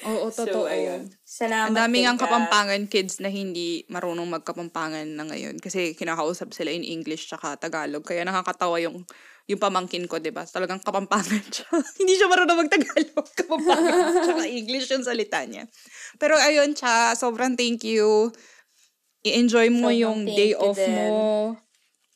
Speaker 1: Oo, totoo.
Speaker 2: So, ayun. Salamat.
Speaker 1: Ang daming ang
Speaker 2: ka.
Speaker 1: kapampangan kids na hindi marunong magkapampangan na ngayon kasi kinakausap sila in English tsaka Tagalog. Kaya nakakatawa yung yung pamangkin ko, 'di ba? Talagang kapampangan siya. hindi siya marunong magtagalog, kapampangan tsaka English yung salita niya. Pero ayun, cha, sobrang thank you. I-enjoy mo
Speaker 2: Sobrang
Speaker 1: yung day off
Speaker 2: din.
Speaker 1: mo.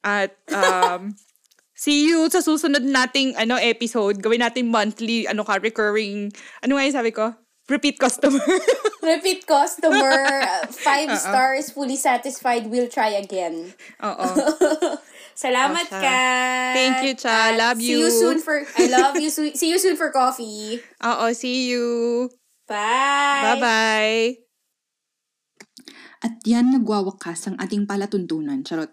Speaker 1: At um see you sa susunod nating ano episode. Gawin natin monthly, ano ka, recurring, ano nga yung sabi ko? Repeat customer.
Speaker 2: Repeat customer, five stars, fully satisfied, will try again.
Speaker 1: Oo.
Speaker 2: Salamat
Speaker 1: Oh, Cha.
Speaker 2: ka.
Speaker 1: Thank you, Cha.
Speaker 2: At
Speaker 1: Love
Speaker 2: See
Speaker 1: you.
Speaker 2: you soon for, I love you. Su- see you soon for coffee.
Speaker 1: Oo, see you.
Speaker 2: Bye.
Speaker 1: Bye-bye.
Speaker 3: At yan nagwawakas ang ating palatuntunan. Charot.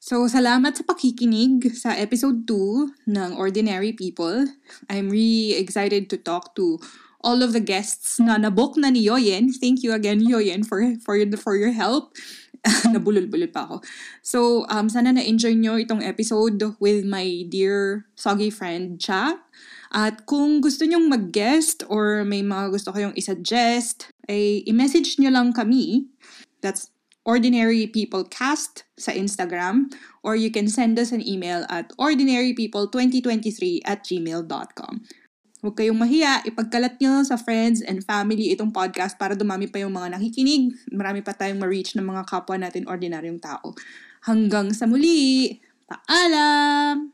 Speaker 3: So, salamat sa pakikinig sa episode 2 ng Ordinary People. I'm really excited to talk to all of the guests na nabook na ni Yoyen. Thank you again, Yoyen, for, for, for your help. Nabulol-bulol pa ako. So, um, sana na-enjoy nyo itong episode with my dear soggy friend, Cha. At kung gusto nyong mag-guest or may mga gusto kayong isa-suggest, ay i-message nyo lang kami. That's Ordinary People Cast sa Instagram. Or you can send us an email at ordinarypeople2023 at gmail.com. Huwag kayong mahiya, ipagkalat nyo sa friends and family itong podcast para dumami pa yung mga nakikinig. Marami pa tayong ma-reach ng mga kapwa natin ordinaryong tao. Hanggang sa muli! Paalam!